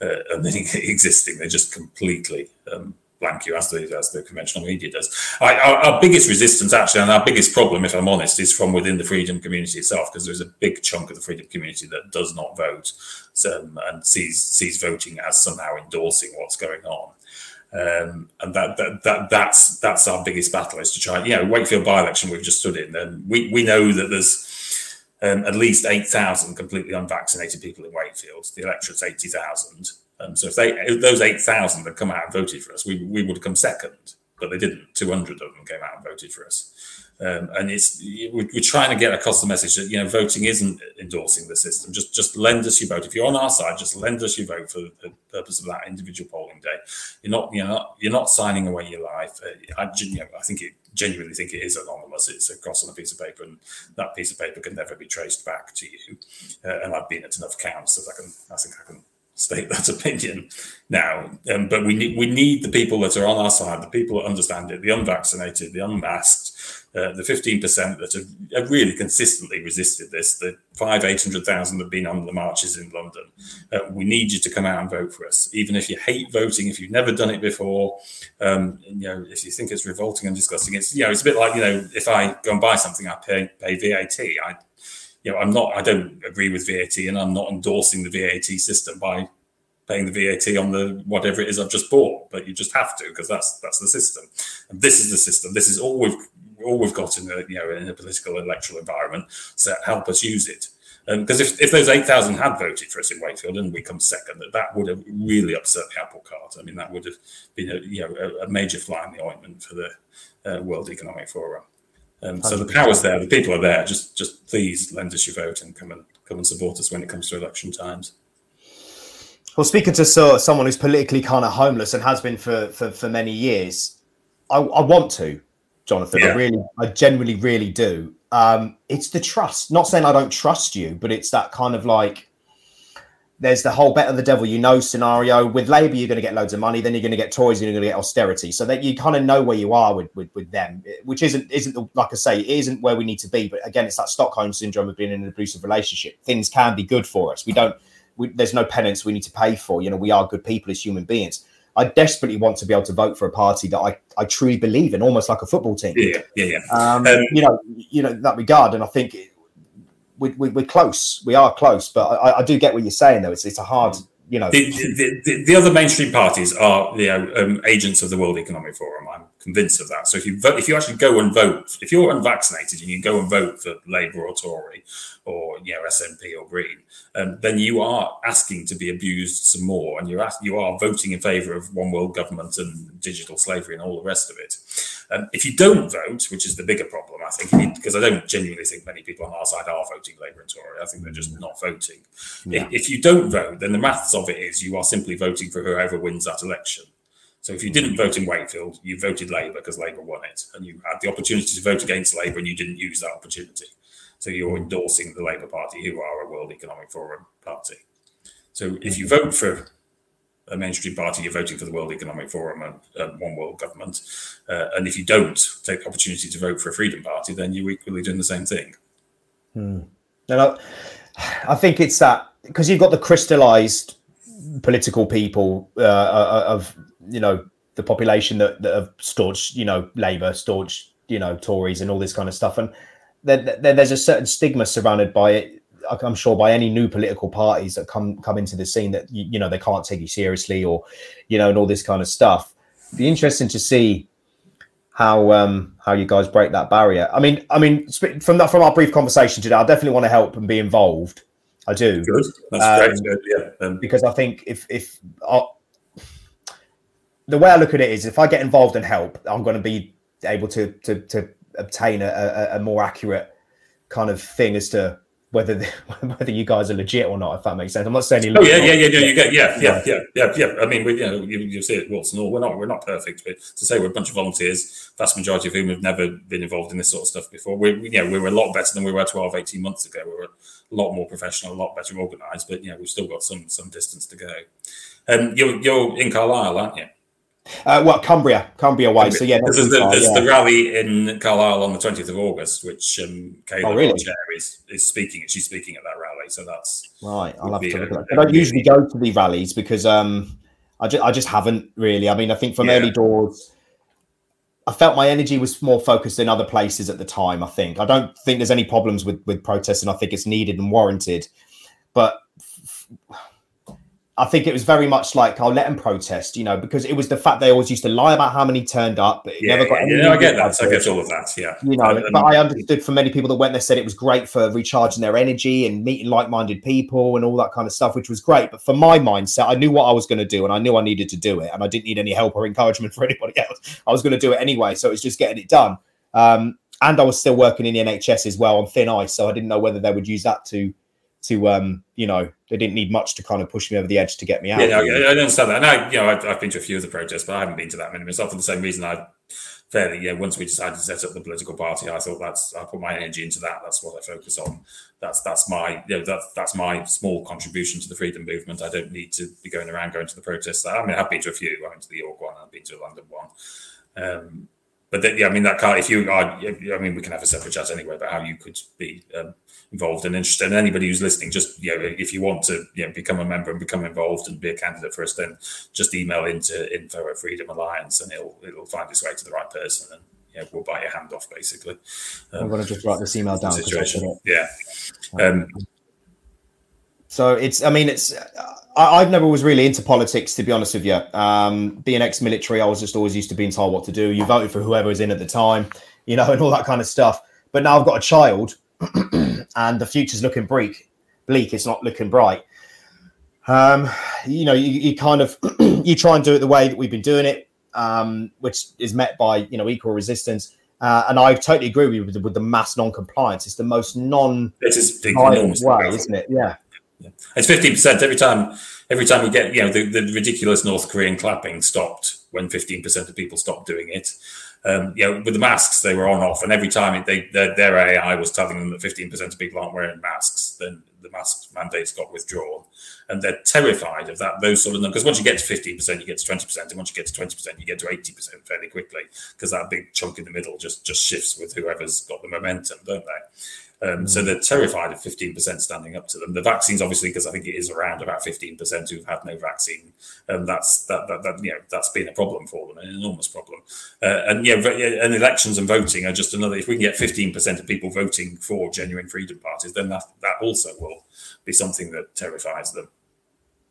uh, and existing. They're just completely um, blank you as the as the conventional media does. our, our, biggest resistance, actually, and our biggest problem, if I'm honest, is from within the freedom community itself, because there's a big chunk of the freedom community that does not vote um, and sees sees voting as somehow endorsing what's going on. Um, and that, that that that's that's our biggest battle is to try. You know, Wakefield by-election we've just stood in, and we we know that there's um, at least eight thousand completely unvaccinated people in Wakefield. The electorate's eighty thousand um, so if they if those eight thousand had come out and voted for us, we we would have come second, but they didn't. Two hundred of them came out and voted for us. Um, and it's we're, trying to get across the message that you know voting isn't endorsing the system. Just just lend us your vote. If you're on our side, just lend us your vote for the purpose of that individual polling day. You're not you're not you're not signing away your life. Uh, I, you know, I think it genuinely think it is anonymous. It's a cross on a piece of paper, and that piece of paper can never be traced back to you. Uh, and I've been at enough counts that I can I think I can state that opinion now. Um, but we need we need the people that are on our side, the people that understand it, the unvaccinated, the unmasked, uh, the fifteen percent that have, have, really consistently resisted this. The five eight hundred thousand that have been on the marches in London. Uh, we need you to come out and vote for us, even if you hate voting, if you've never done it before. Um, you know, if you think it's revolting and disgusting, it's you know, it's a bit like you know, if I go and buy something, I pay pay VAT. I you know, I'm not, I don't agree with VAT and I'm not endorsing the VAT system by paying the VAT on the whatever it is I've just bought, but you just have to because that's that's the system. And this is the system. This is all we've all we've got in a you know in a political electoral environment. So help us use it. Because um, if, if those 8,000 had voted for us in Wakefield and we come second, that, that would have really upset the apple cart. I mean, that would have been a, you know, a, a major fly in the ointment for the uh, World Economic Forum. Um, so the power's there, the people are there. Just just please lend us your vote and come and come and support us when it comes to election times. Well, speaking to so, someone who's politically kind of homeless and has been for for, for many years, I, I want to, Jonathan. Yeah. I really, I genuinely, really do. Um, it's the trust. Not saying I don't trust you, but it's that kind of like there's the whole bet of the devil you know scenario. With Labour, you're going to get loads of money, then you're going to get Tories and you're going to get austerity. So that you kind of know where you are with, with, with them, which isn't isn't the, like I say, it isn't where we need to be. But again, it's that Stockholm syndrome of being in an abusive relationship. Things can be good for us. We don't. We, there's no penance we need to pay for. You know, we are good people as human beings. I desperately want to be able to vote for a party that I, I truly believe in, almost like a football team. Yeah, yeah, yeah. Um, um, you know, you know that regard, and I think we, we, we're close. We are close, but I, I, do get what you're saying, though. It's it's a hard, you know. The, the, the, the other mainstream parties are you know, um, agents of the World Economic Forum. I'm convinced of that. So if you vote, if you actually go and vote, if you're unvaccinated and you go and vote for Labour or Tory or you know SNP or Green, um, then you are asking to be abused some more, and you're ask, you are voting in favour of one world government and digital slavery and all the rest of it. Um, if you don't vote, which is the bigger problem, I think, because I don't genuinely think many people on our side are voting Labour and Tory. I think they're just not voting. Yeah. If, if you don't vote, then the maths of it is you are simply voting for whoever wins that election. So if you didn't vote in Wakefield, you voted Labour because Labour won it, and you had the opportunity to vote against Labour, and you didn't use that opportunity. So you're endorsing the Labour Party, who are a World Economic Forum party. So if you vote for a mainstream party, you're voting for the World Economic Forum and uh, one world government. Uh, and if you don't take the opportunity to vote for a Freedom Party, then you're equally doing the same thing. Hmm. And I, I think it's that because you've got the crystallized political people uh, uh, of you know the population that, that have staunch you know Labour, staunch you know Tories, and all this kind of stuff, and there, there, there's a certain stigma surrounded by it. I'm sure by any new political parties that come come into the scene that you, you know they can't take you seriously or you know and all this kind of stuff. It'd be interesting to see how um how you guys break that barrier. I mean, I mean from that from our brief conversation today, I definitely want to help and be involved. I do. Good. That's um, great. Yeah. Um, because I think if if I, the way I look at it is, if I get involved and help, I'm going to be able to to to obtain a, a, a more accurate kind of thing as to whether the, whether you guys are legit or not, if that makes sense. I'm not saying. Oh yeah, yeah, yeah, yeah, you get, yeah, yeah, yeah, yeah, yeah. I mean, we, you know, you, you see it, Watson. All we're not, we're not perfect, but to say we're a bunch of volunteers, vast majority of whom have never been involved in this sort of stuff before. We, we you know, we were a lot better than we were 12, 18 months ago. We were a lot more professional, a lot better organised, but you know, we've still got some some distance to go. Um, you're you're in Carlisle, aren't you? Uh, well, Cumbria, Cumbria way. So yeah, there's, the, there's yeah. the, rally in Carlisle on the 20th of August, which um, Kayla oh, really? Chair is, is speaking. She's speaking at that rally, so that's right. I'll have to look at that. I don't usually go to the rallies because um, I just I just haven't really. I mean, I think from yeah. early doors, I felt my energy was more focused in other places at the time. I think I don't think there's any problems with with protests, and I think it's needed and warranted, but. F- I think it was very much like I'll let them protest, you know, because it was the fact they always used to lie about how many turned up, but yeah, never got any. Yeah, I get that. I get all of that. Yeah, you know, but I understood from many people that went there said it was great for recharging their energy and meeting like-minded people and all that kind of stuff, which was great. But for my mindset, I knew what I was going to do and I knew I needed to do it, and I didn't need any help or encouragement for anybody else. I was going to do it anyway, so it was just getting it done. Um, and I was still working in the NHS as well on thin ice, so I didn't know whether they would use that to to um, you know, they didn't need much to kind of push me over the edge to get me out. Yeah, I, I understand that. And I, you know, I've, I've, been to a few of the protests, but I haven't been to that many myself for the same reason. I fairly, yeah, once we decided to set up the political party, I thought that's I put my energy into that. That's what I focus on. That's that's my you know, that's that's my small contribution to the freedom movement. I don't need to be going around going to the protests. I mean, I've been to a few. I went to the York one. I've been to a London one. Um, but yeah, I mean that car. If you are, I mean, we can have a separate chat anyway about how you could be um, involved and interested. And anybody who's listening, just you know, if you want to, you know, become a member and become involved and be a candidate for us, then just email into info at Freedom Alliance, and it'll it'll find its way to the right person, and you know, we'll buy your hand off basically. Um, I'm going to just write this email down. Situation. Yeah. Um, so it's, I mean, it's. I, have never was really into politics, to be honest with you. Um, being ex-military, I was just always used to being told what to do. You voted for whoever was in at the time, you know, and all that kind of stuff. But now I've got a child, and the future's looking bleak. Bleak. It's not looking bright. Um, you know, you, you kind of you try and do it the way that we've been doing it, um, which is met by you know equal resistance. Uh, and I totally agree with, with the mass non-compliance. It's the most non violent way, isn't it? Yeah. yeah. It's fifteen percent every time. Every time you get, you know, the, the ridiculous North Korean clapping stopped when fifteen percent of people stopped doing it um, you know, with the masks, they were on off, and every time it, they their, their, AI was telling them that 15% of people aren't wearing masks, then the mask mandates got withdrawn, and they're terrified of that. Those sort of numbers, because once you get to 15%, you get to 20%, and once you get to 20%, you get to 80% fairly quickly, because that big chunk in the middle just just shifts with whoever's got the momentum, don't they? Um, so they're terrified of 15% standing up to them. The vaccines, obviously, because I think it is around about 15% who've had no vaccine, and um, that's that, that, that, you know that's been a problem for them, an enormous problem. Uh, and yeah, and elections and voting are just another. If we can get 15% of people voting for genuine freedom parties, then that that also will be something that terrifies them.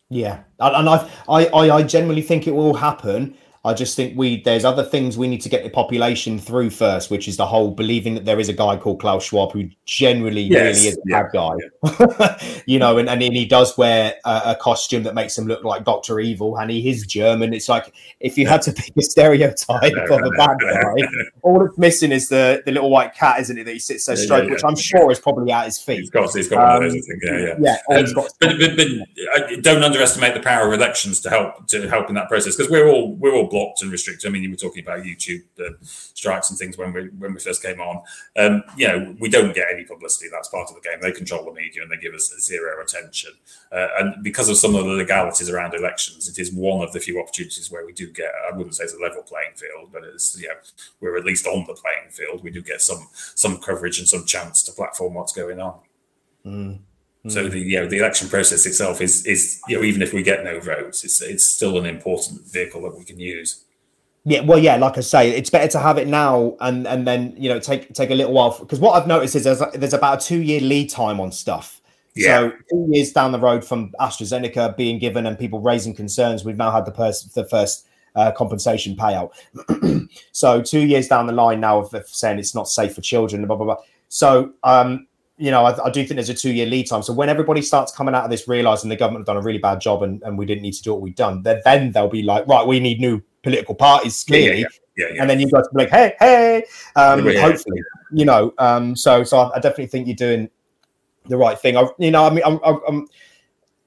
Yeah, and I I I genuinely think it will happen I just think we there's other things we need to get the population through first, which is the whole believing that there is a guy called Klaus Schwab who generally yes, really is a yeah, bad guy, yeah. you know, and, and he does wear a, a, costume that makes him look like Doctor Evil, and he is German. It's like if you had to pick a stereotype of a bad guy, all it's missing is the the little white cat, isn't it? That he sits so yeah, straight, which I'm sure is probably at his feet. He's got, he's got um, one of those, I think. Yeah, yeah. yeah um, but, but, but, don't underestimate the power of elections to help to help in that process because we're all we're all blocked and restricted. I mean, you were talking about YouTube uh, strikes and things when we when we first came on. Um, you know, we don't get any publicity. That's part of the game. They control the media and they give us zero attention. Uh, and because of some of the legalities around elections, it is one of the few opportunities where we do get. I wouldn't say it's a level playing field, but it's yeah, we're at least on the playing field. We do get some some coverage and some chance to platform what's going on. Mm. So the you know the election process itself is is you know even if we get no votes, it's it's still an important vehicle that we can use. Yeah, well, yeah, like I say, it's better to have it now and and then you know take take a little while because what I've noticed is there's there's about a two year lead time on stuff. Yeah. So two years down the road from AstraZeneca being given and people raising concerns, we've now had the first the first uh, compensation payout. so two years down the line now of saying it's not safe for children, blah blah blah. So um, you know, I, I, do think there's a two year lead time. So when everybody starts coming out of this, realizing the government have done a really bad job and, and we didn't need to do what we've done, then, then they'll be like, right, we need new political parties, clearly. Yeah, yeah, yeah, and then you guys be like, hey, hey, um, hopefully, you know. Um, so, so I, I, definitely think you're doing the right thing. I, you know, I mean, I'm, I'm,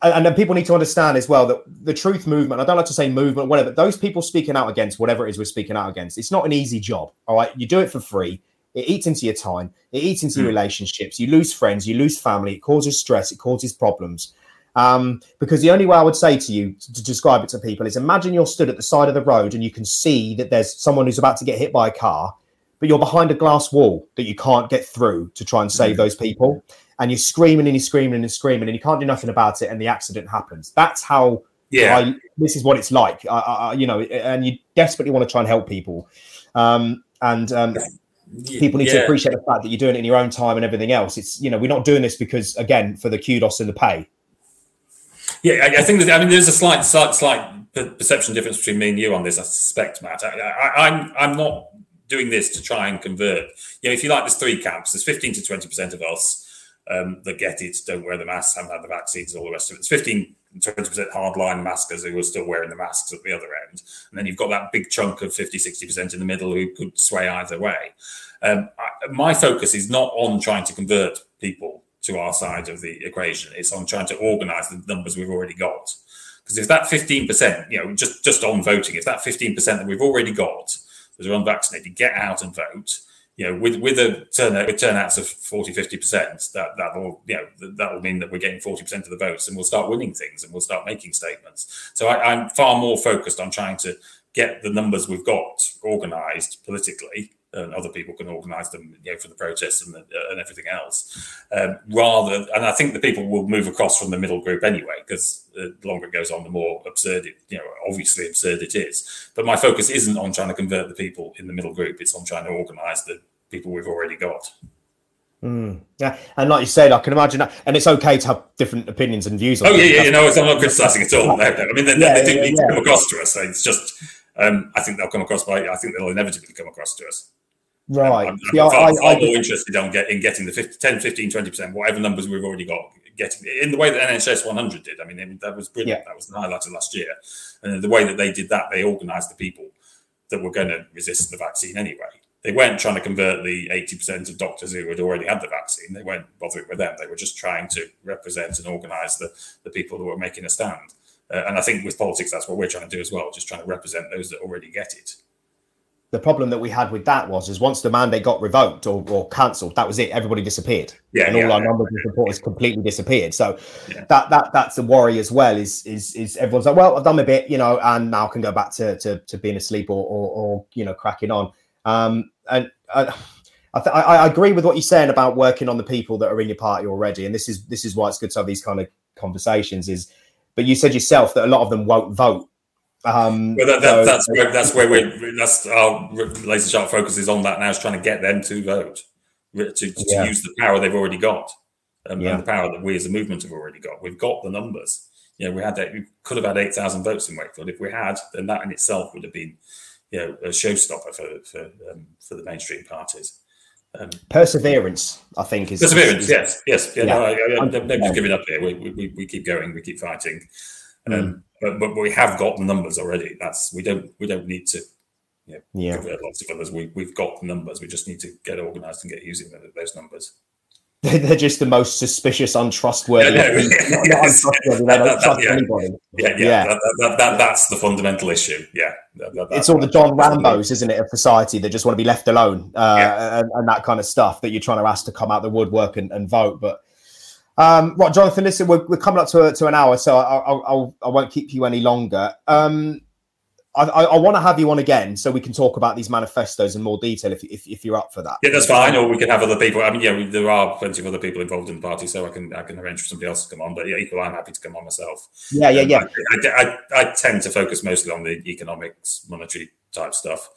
and then people need to understand as well that the truth movement, I don't like to say movement, whatever, those people speaking out against whatever it is we're speaking out against, it's not an easy job. All right. You do it for free. It eats into your time. It eats into mm. your relationships. You lose friends. You lose family. It causes stress. It causes problems. Um, because the only way I would say to you to, describe it to people is imagine you're stood at the side of the road and you can see that there's someone who's about to get hit by a car, but you're behind a glass wall that you can't get through to try and save mm. those people. And you're screaming and you're screaming and screaming and you can't do nothing about it. And the accident happens. That's how yeah. I, this is what it's like. I, I, you know, and you desperately want to try and help people. Um, and um, people need yeah. to appreciate the fact that you're doing it in your own time and everything else. It's you know we're not doing this because again for the kudos and the pay. Yeah, I, I think that I mean there's a slight, slight, slight perception difference between me and you on this. I suspect, Matt. I, am I'm, I'm not doing this to try and convert. You know, if you like, there's three camps. There's 15 to 20 percent of us um, that get it, don't wear the masks, haven't had the vaccines, all the rest of it. It's 15 20% hardline maskers who are still wearing the masks at the other end. And then you've got that big chunk of 50, 60% in the middle who could sway either way. Um, I, my focus is not on trying to convert people to our side of the equation. It's on trying to organise the numbers we've already got. Because if that 15%, you know, just, just on voting, if that 15% that we've already got that are unvaccinated get out and vote, you know, with with a turnout with turnouts of 40, 50 percent, that that will you know that will mean that we're getting forty percent of the votes, and we'll start winning things, and we'll start making statements. So I, I'm far more focused on trying to get the numbers we've got organised politically, and other people can organise them, you know, for the protests and, the, uh, and everything else. Um, rather, and I think the people will move across from the middle group anyway, because the longer it goes on, the more absurd it, you know, obviously absurd it is. But my focus isn't on trying to convert the people in the middle group; it's on trying to organise the people we've already got. Mm, yeah, and like you said, I can imagine that, and it's okay to have different opinions and views. On Oh yeah, yeah, you know, I'm not criticising at all. I mean, they, yeah, they do yeah, need yeah. to come across to us. So it's just, um, I think they'll come across by. I think they'll inevitably come across to us. Right. I'm, I'm far, I, far I, more interested on get, in getting the 50, 10, 15, 20%, whatever numbers we've already got, getting in the way that NHS 100 did. I mean, that was brilliant. That was the highlight of last year. And the way that they did that, they organised the people that were going to resist the vaccine anyway they weren't trying to convert the 80% of doctors who had already had the vaccine. They weren't bothering with them. They were just trying to represent and organise the, the people who were making a stand. Uh, and I think with politics, that's what we're trying to do as well, just trying to represent those that already get it. The problem that we had with that was, is once the mandate got revoked or, or cancelled, that was it. Everybody disappeared, yeah, and yeah, all our yeah, numbers and supporters completely disappeared. So that that that's the worry as well. Is is is everyone's like, well, I've done a bit, you know, and now I can go back to to, to being asleep or, or, or you know cracking on. Um, and I, th- I, agree with what you're saying about working on the people that are in your party already, and this is this is why it's good to have these kind of conversations. Is but you said yourself that a lot of them won't vote. Um, well, that, that, so, that's where that's where we're that's our laser sharp focus is on that now is trying to get them to vote to, to, yeah. use the power they've already got um, yeah. and the power that we as a movement have already got. We've got the numbers. You know, we had that, we could have had eight thousand votes in Wakefield. If we had, then that in itself would have been you know a showstopper for for um, for the mainstream parties. Um, perseverance, I think, is perseverance. Is, yes, yes, yeah. yeah. No, I, I, don't just giving up here. We, we, we keep going. We keep fighting. Um, mm. but, but we have got the numbers already. That's we don't we don't need to you know, yeah. lots of others. We we've got the numbers. We just need to get organised and get using those numbers. They're just the most suspicious, untrustworthy. Yeah, no, not, not untrustworthy. They don't trust yeah. anybody. Yeah, yeah. yeah. That, that, that, that's the fundamental issue. Yeah, it's all the John Rambos, isn't it, of society that just want to be left alone uh, and, and, that kind of stuff that you're trying to ask to come out the woodwork and, and vote. But um, right, Jonathan, listen, we're, we're coming up to, a, to an hour, so I, I, I'll, I won't keep you any longer. Um, I, I, I want to have you on again so we can talk about these manifestos in more detail if, if, if, you're up for that. Yeah, that's fine. Or we can have other people. I mean, yeah, there are plenty of other people involved in the party, so I can I can arrange for somebody else to come on. But yeah, equally, I'm happy to come on myself. Yeah, yeah, um, yeah. I, I, I, tend to focus mostly on the economics, monetary type stuff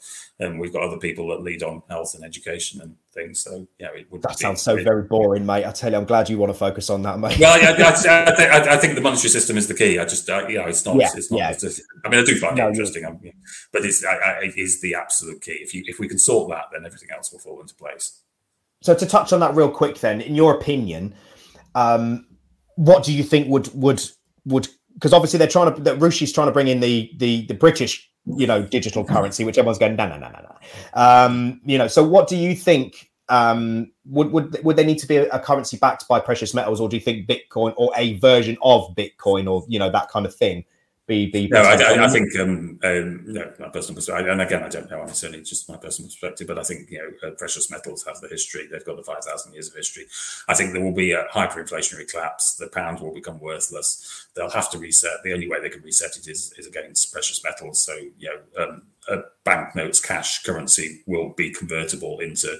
and we've got other people that lead on health and education and things. So yeah, it would. That sounds so very boring, mate. I tell you, I'm glad you want to focus on that, mate. Well, I, I, I, think, I think, the monetary system is the key. I just, uh, yeah, it's not. Yeah, it's not. Yeah. It's I mean, I do find no, it interesting, but it's it is the absolute key. If you if we can sort that, then everything else will fall into place. So to touch on that real quick, then, in your opinion, um, what do you think would would would because obviously they're trying to that Rishi's trying to bring in the the the British you know digital currency, which everyone's going no no no no no. Um, you know, so what do you think? Um, would would would there need to be a, a currency backed by precious metals, or do you think Bitcoin or a version of Bitcoin or you know that kind of thing be be? No, I, I, I, think um, um, no, my personal perspective, and again, I don't know. I'm certainly just my personal perspective, but I think you know uh, precious metals have the history. They've got the five thousand years of history. I think there will be a hyperinflationary collapse. The pound will become worthless. They'll have to reset. The only way they can reset it is, is against precious metals. So you know, um, banknotes, cash currency will be convertible into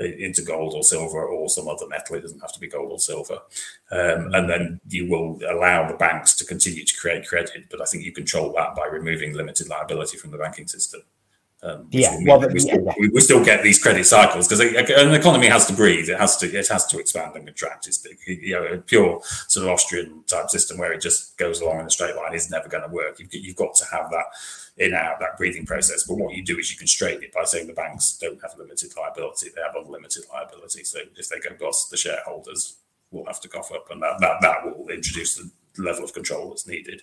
into gold or silver or some other metal. It doesn't have to be gold or silver, um, and then you will allow the banks to continue to create credit. But I think you control that by removing limited liability from the banking system. Um, yeah, well, we, still, yeah. We, we, still get these credit cycles because an economy has to breathe. It has to it has to expand and contract. It's you know a pure sort of Austrian type system where it just goes along in a straight line is never going to work. You've, you've got to have that in out that breathing process. But what you do is you constrain it by saying the banks don't have limited liability; they have unlimited liability. So if they go bust, the shareholders will have to cough up, and that that, that will introduce the level of control that's needed.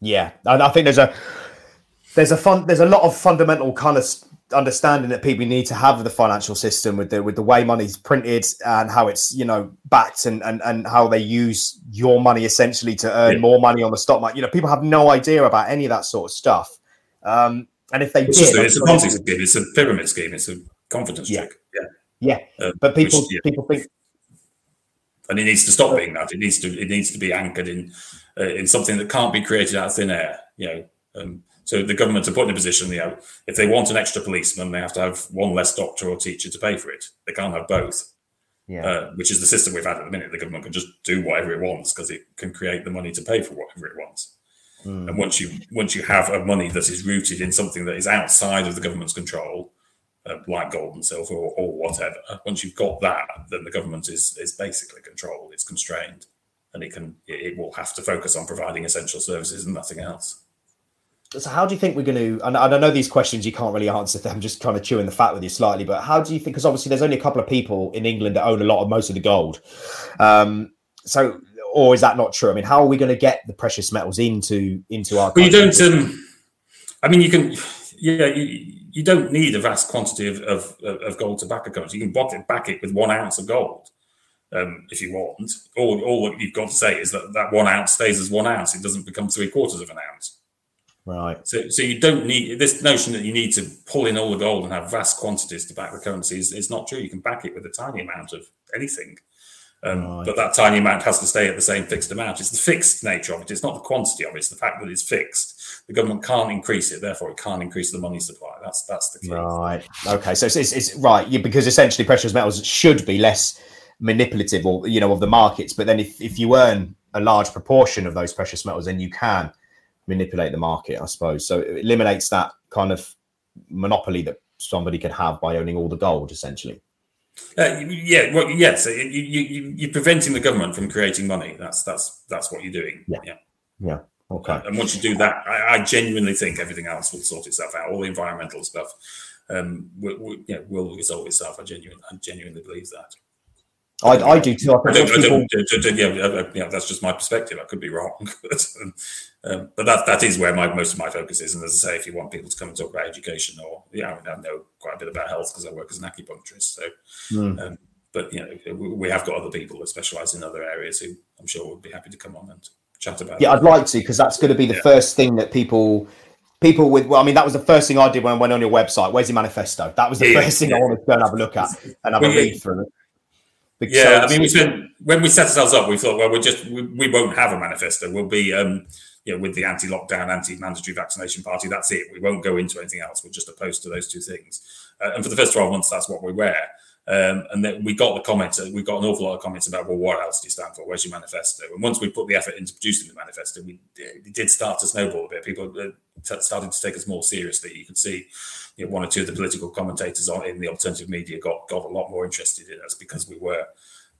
Yeah, and I think there's a there's a fun there's a lot of fundamental kind of understanding that people need to have of the financial system with the with the way money's printed and how it's you know backed and and, and how they use your money essentially to earn yeah. more money on the stock market. You know, people have no idea about any of that sort of stuff. Um, and if they it's did, a, it's a Ponzi scheme, it's a pyramid scheme, it's a confidence yeah. trick. Yeah, yeah. Uh, but people which, yeah. people think, and it needs to stop being that. It needs to it needs to be anchored in uh, in something that can't be created out of thin air. You know. Um, so the government are put in a position, you know, if they want an extra policeman, they have to have one less doctor or teacher to pay for it. They can't have both. Yeah. Uh, which is the system we've had at the minute. The government can just do whatever it wants because it can create the money to pay for whatever it wants. Mm. And once you once you have a money that is rooted in something that is outside of the government's control, uh, like gold and silver or, or, whatever, once you've got that, then the government is is basically controlled. It's constrained, and it can it will have to focus on providing essential services and nothing else so how do you think we're going to and, i know these questions you can't really answer them i'm just kind of chewing the fat with you slightly but how do you think because obviously there's only a couple of people in england that own a lot of most of the gold. Um, so or is that not true? I mean how are we going to get the precious metals into into our well, you don't um, i mean you can yeah you, you don't need a vast quantity of, of, of gold to back a currency you can back it, back it with one ounce of gold um, if you want. All, all you've got to say is that that one ounce stays as one ounce. It doesn't become three quarters of an ounce Right. So, so you don't need this notion that you need to pull in all the gold and have vast quantities to back the currency is, is not true. You can back it with a tiny amount of anything. Um, right. But that tiny amount has to stay at the same fixed amount. It's the fixed nature of it. It's not the quantity of it. It's the fact that it's fixed. The government can't increase it, therefore it can't increase the money supply. That's that's the key. Right. Okay. So it's, it's, it's right yeah, because essentially precious metals should be less manipulative, or you know, of the markets. But then if if you earn a large proportion of those precious metals, then you can manipulate the market, I suppose. So it eliminates that kind of monopoly that somebody could have by owning all the gold, essentially. Uh, yeah, well, yes, you, you, you're preventing the government from creating money. That's that's that's what you're doing. Yeah, yeah, yeah. Okay. And once you do that, I, I, genuinely think everything else will sort itself out. All the environmental stuff um, will, will, yeah, will resolve itself. I genuinely, I genuinely believe that. I, I do too. I, I people... yeah, yeah, that's just my perspective. I could be wrong, but, um, but that that is where my most of my focus is. And as I say, if you want people to come and talk about education, or yeah, I, mean, I know quite a bit about health because I work as an acupuncturist. So, mm. um, but you know, we have got other people that specialise in other areas who I'm sure would be happy to come on and chat about. Yeah, it. I'd like to because that's going to be the yeah. first thing that people people with well, I mean, that was the first thing I did when I went on your website. Where's your manifesto? That was the yeah, first thing yeah. I wanted to go and have a look at and have a read through yeah, I mean, we spent when we set ourselves up, we thought, well, we just we, we won't have a manifesto. We'll be, um, you know, with the anti-lockdown, anti-mandatory vaccination party. That's it. We won't go into anything else. We're just opposed to those two things. Uh, and for the first twelve months, that's what we were. Um, and then we got the comments, we got an awful lot of comments about, well, what else do you stand for? Where's your manifesto? And once we put the effort into producing the manifesto, we it did start to snowball a bit. People uh, started to take us more seriously. You can see you know, one or two of the political commentators on in the alternative media got, got a lot more interested in us because we were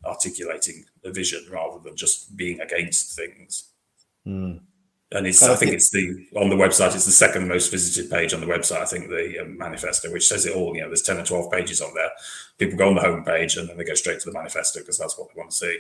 articulating a vision rather than just being against things. Mm and it's I think it's the on the website. It's the second most visited page on the website. I think the um, manifesto, which says it all. You know, there's ten or twelve pages on there. People go on the home page and then they go straight to the manifesto because that's what they want to see.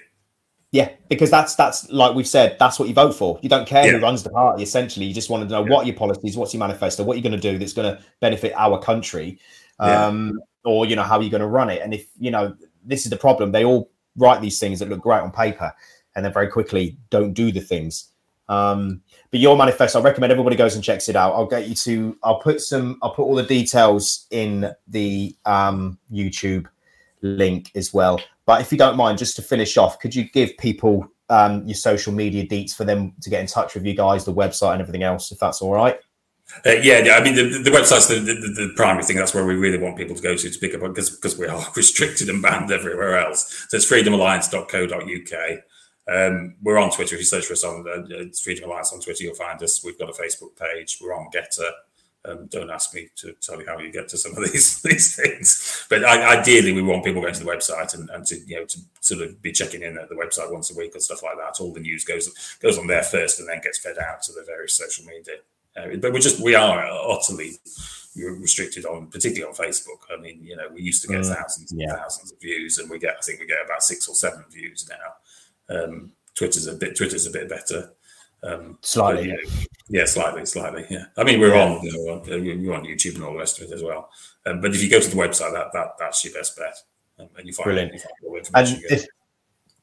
Yeah, because that's that's like we've said, that's what you vote for. You don't care yeah. who runs the party. Essentially, you just want to know yeah. what your policies, what's your manifesto, what you're going to do that's going to benefit our country, um, yeah. or you know how you're going to run it. And if you know this is the problem, they all write these things that look great on paper, and then very quickly don't do the things. Um, but your manifesto, I recommend everybody goes and checks it out. I'll get you to. I'll put some. I'll put all the details in the um, YouTube link as well. But if you don't mind, just to finish off, could you give people um, your social media deets for them to get in touch with you guys, the website and everything else, if that's all right? Uh, yeah, I mean the, the website's the, the, the, primary thing. That's where we really want people to go to to pick up because because we are restricted and banned everywhere else. So it's freedomalliance.co.uk. Um, we're on Twitter. If you search for us on uh, Freedom Alliance on Twitter, you'll find us. We've got a Facebook page. We're on GETTR. Um, don't ask me to tell you how you get to some of these these things, but I, ideally we want people going to the website and, and to you know to sort of be checking in at the website once a week or stuff like that. All the news goes goes on there first and then gets fed out to the various social media. Uh, but we just we are utterly restricted on, particularly on Facebook. I mean, you know, we used to get mm, thousands and yeah. thousands of views, and we get I think we get about six or seven views now. Um, Twitter's a bit Twitter's a bit better. Um, slightly, yeah, yeah, slightly, slightly. Yeah, I mean we're yeah. on you know, we're on YouTube and all the rest of it as well. Um, but if you go to the website, that that that's your best bet, um, and you find, Brilliant. You find and if,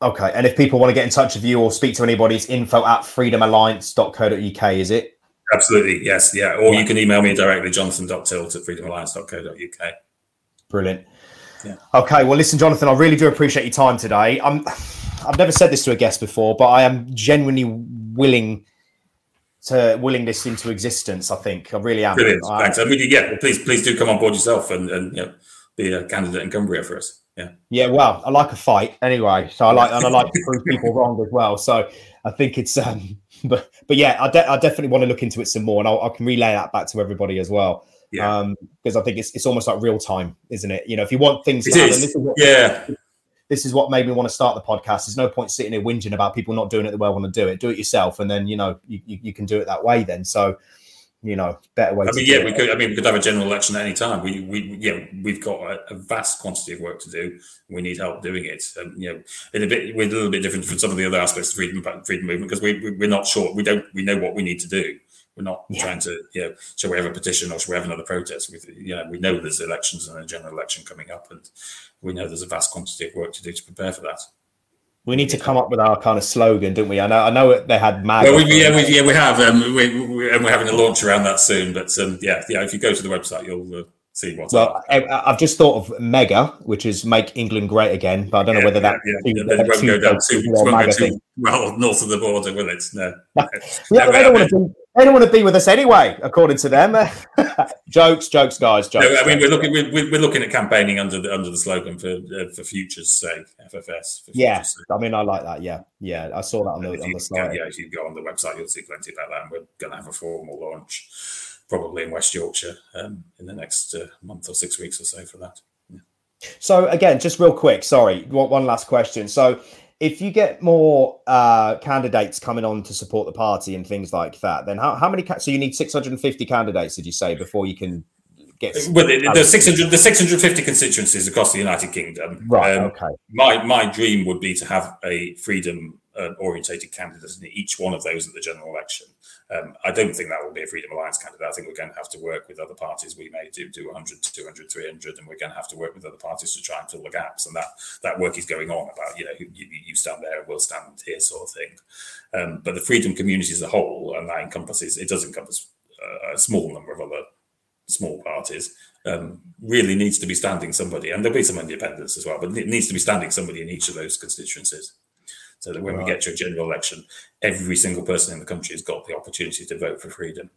okay, and if people want to get in touch with you or speak to anybody, it's info at freedomalliance.co.uk. Is it? Absolutely, yes, yeah. Or you can email me directly, jonathan.tilt at freedomalliance.co.uk. Brilliant. Yeah. Okay, well, listen, Jonathan, I really do appreciate your time today. I'm I've never said this to a guest before, but I am genuinely willing to willing this into existence. I think I really am. Brilliant. I, Thanks. I mean, yeah, please, please do come on board yourself and, and you know, be a candidate in Cumbria for us. Yeah. Yeah. Well, I like a fight anyway, so I like and I like to prove people wrong as well. So I think it's um, but but yeah, I, de- I definitely want to look into it some more, and I'll, I can relay that back to everybody as well. Yeah. Um, because I think it's it's almost like real time, isn't it? You know, if you want things, to happen, yeah this is what made me want to start the podcast. There's no point sitting here whinging about people not doing it the way I want to do it. Do it yourself, and then you know you, you, you can do it that way. Then so you know better way. I mean, yeah, we could. I mean, we could have a general election at any time. We, we, yeah, we've got a, a vast quantity of work to do. We need help doing it. And you know, in a bit, we're a little bit different from some of the other aspects of freedom, freedom movement because we, we, are not sure. We don't. We know what we need to do. We're not yeah. trying to, you know, shall we have a petition or shall we have another protest? We, you know, we know there's elections and a general election coming up, and we know there's a vast quantity of work to do to prepare for that. We need to come up with our kind of slogan, don't we? I know, I know they had mag. Well, we, yeah, we, yeah, we have, um, we, we, and we're having a launch around that soon. But um, yeah, yeah, if you go to the website, you'll uh, see what's. Well, I, have just thought of MEGA, which is make England great again, but I don't know whether that. Yeah, yeah. Too, won't go down too, too well north of the border, will it? No. yeah, they don't want to they don't want to be with us anyway, according to them. jokes, jokes, guys. Jokes. No, I mean, we're looking we're, we're, looking at campaigning under the under the slogan for uh, for futures sake, FFS. For yeah, sake. I mean, I like that. Yeah, yeah, I saw that on the, on the slide. Yeah, if you go on the website, you'll see plenty about that. And we're going to have a formal launch probably in West Yorkshire um, in the next uh, month or six weeks or so for that. Yeah. So again, just real quick, sorry, one last question. So if you get more uh, candidates coming on to support the party and things like that, then how, how many? Ca- so you need 650 candidates, did you say, before you can get? Well, the, the 600, the 650 constituencies across the United Kingdom. Right. Um, okay. My my dream would be to have a freedom uh, orientated candidate in each one of those at the general election. Um, I don't think that will be a Freedom Alliance candidate. I think we're going to have to work with other parties. We may do, do 100, 200, 300, and we're going to have to work with other parties to try and fill the gaps. And that that work is going on about, you know, you, you stand there and we'll stand here sort of thing. Um, but the freedom community as a whole, and that encompasses, it does encompass a small number of other small parties, um, really needs to be standing somebody, and there'll be some independents as well, but it needs to be standing somebody in each of those constituencies. So that when right. we get to a general election, every single person in the country has got the opportunity to vote for freedom.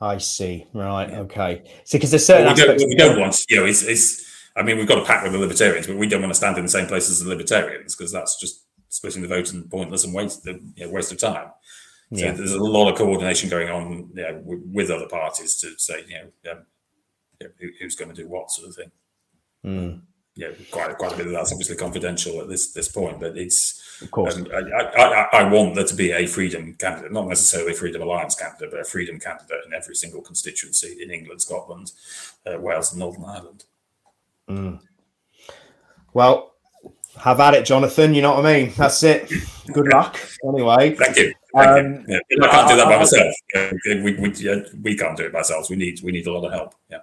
I see. Right. Yeah. Okay. So because there's certain well, we, don't, we don't want, you know, it's, it's, I mean, we've got a pact with the libertarians, but we don't want to stand in the same place as the libertarians because that's just splitting the vote and pointless and waste, you know, waste of time. So yeah. there's a lot of coordination going on you know, with, other parties to say, you know, um, who, who's going to do what sort of thing. Mm. Yeah, quite quite a bit of that's obviously confidential at this this point, but it's of course. Um, I, I, I, want there to be a freedom candidate, not necessarily a freedom alliance candidate, but a freedom candidate in every single constituency in England, Scotland, uh, Wales, and Northern Ireland. Mm. Well, have at it, Jonathan. You know what I mean? That's it. Good luck. Anyway. Thank you. Um, yeah, I can't do that by myself. We, we, yeah, we can't do it ourselves. We need we need a lot of help. Yeah.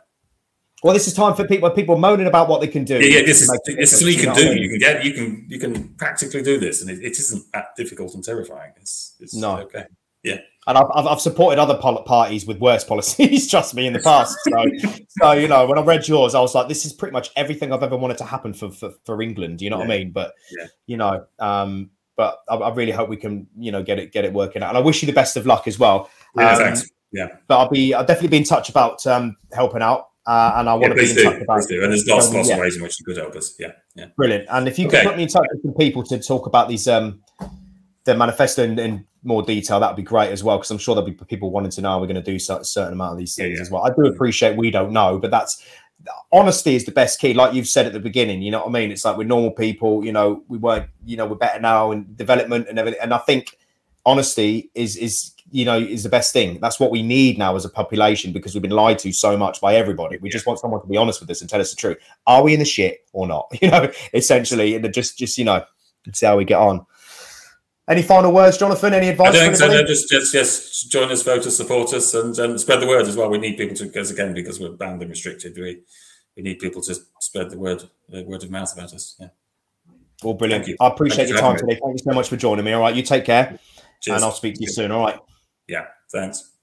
Well, this is time for people people moaning about what they can do. Yeah, yeah this is this is what you can do. You can get you can you can practically do this, and it, it isn't that difficult and terrifying. It's, it's no okay. Yeah. And I've, I've, supported other parties with worse policies, trust me, in the past. So, so, you know, when I read yours, I was like, this is pretty much everything I've ever wanted to happen for for, for England. You know yeah. what I mean? But, yeah. you know, um, but I, I, really hope we can, you know, get it get it working out. And I wish you the best of luck as well. Yeah, um, thanks. Yeah. But I'll be I'll definitely be in touch about um, helping out. Uh, and I want yeah, to be in touch about do. And there's lots, lots yeah. of ways in which you could help us. Yeah. Yeah. Brilliant. And if you okay. could put me in touch with some people to talk about these um the manifesto in, in more detail, that would be great as well. Because I'm sure there'll be people wanting to know we're going to do a certain amount of these things yeah, as well. I do appreciate we don't know, but that's honesty is the best key, like you've said at the beginning. You know what I mean? It's like we're normal people. You know, we weren't. You know, we're better now in development and everything. And I think honesty is is you know is the best thing. That's what we need now as a population because we've been lied to so much by everybody. We just want someone to be honest with us and tell us the truth. Are we in the shit or not? You know, essentially, and just just you know, see how we get on. Any final words, Jonathan? Any advice? I think so. No, just, just, just join us, vote us, support us, and, and spread the word as well. We need people to, because again, because we're banned and restricted, we we need people to spread the word, the word of mouth about us. Yeah. Well, brilliant. I appreciate your time today. Thank you so much for joining me. All right, you take care, Cheers. and I'll speak to you soon. All right. Yeah. Thanks.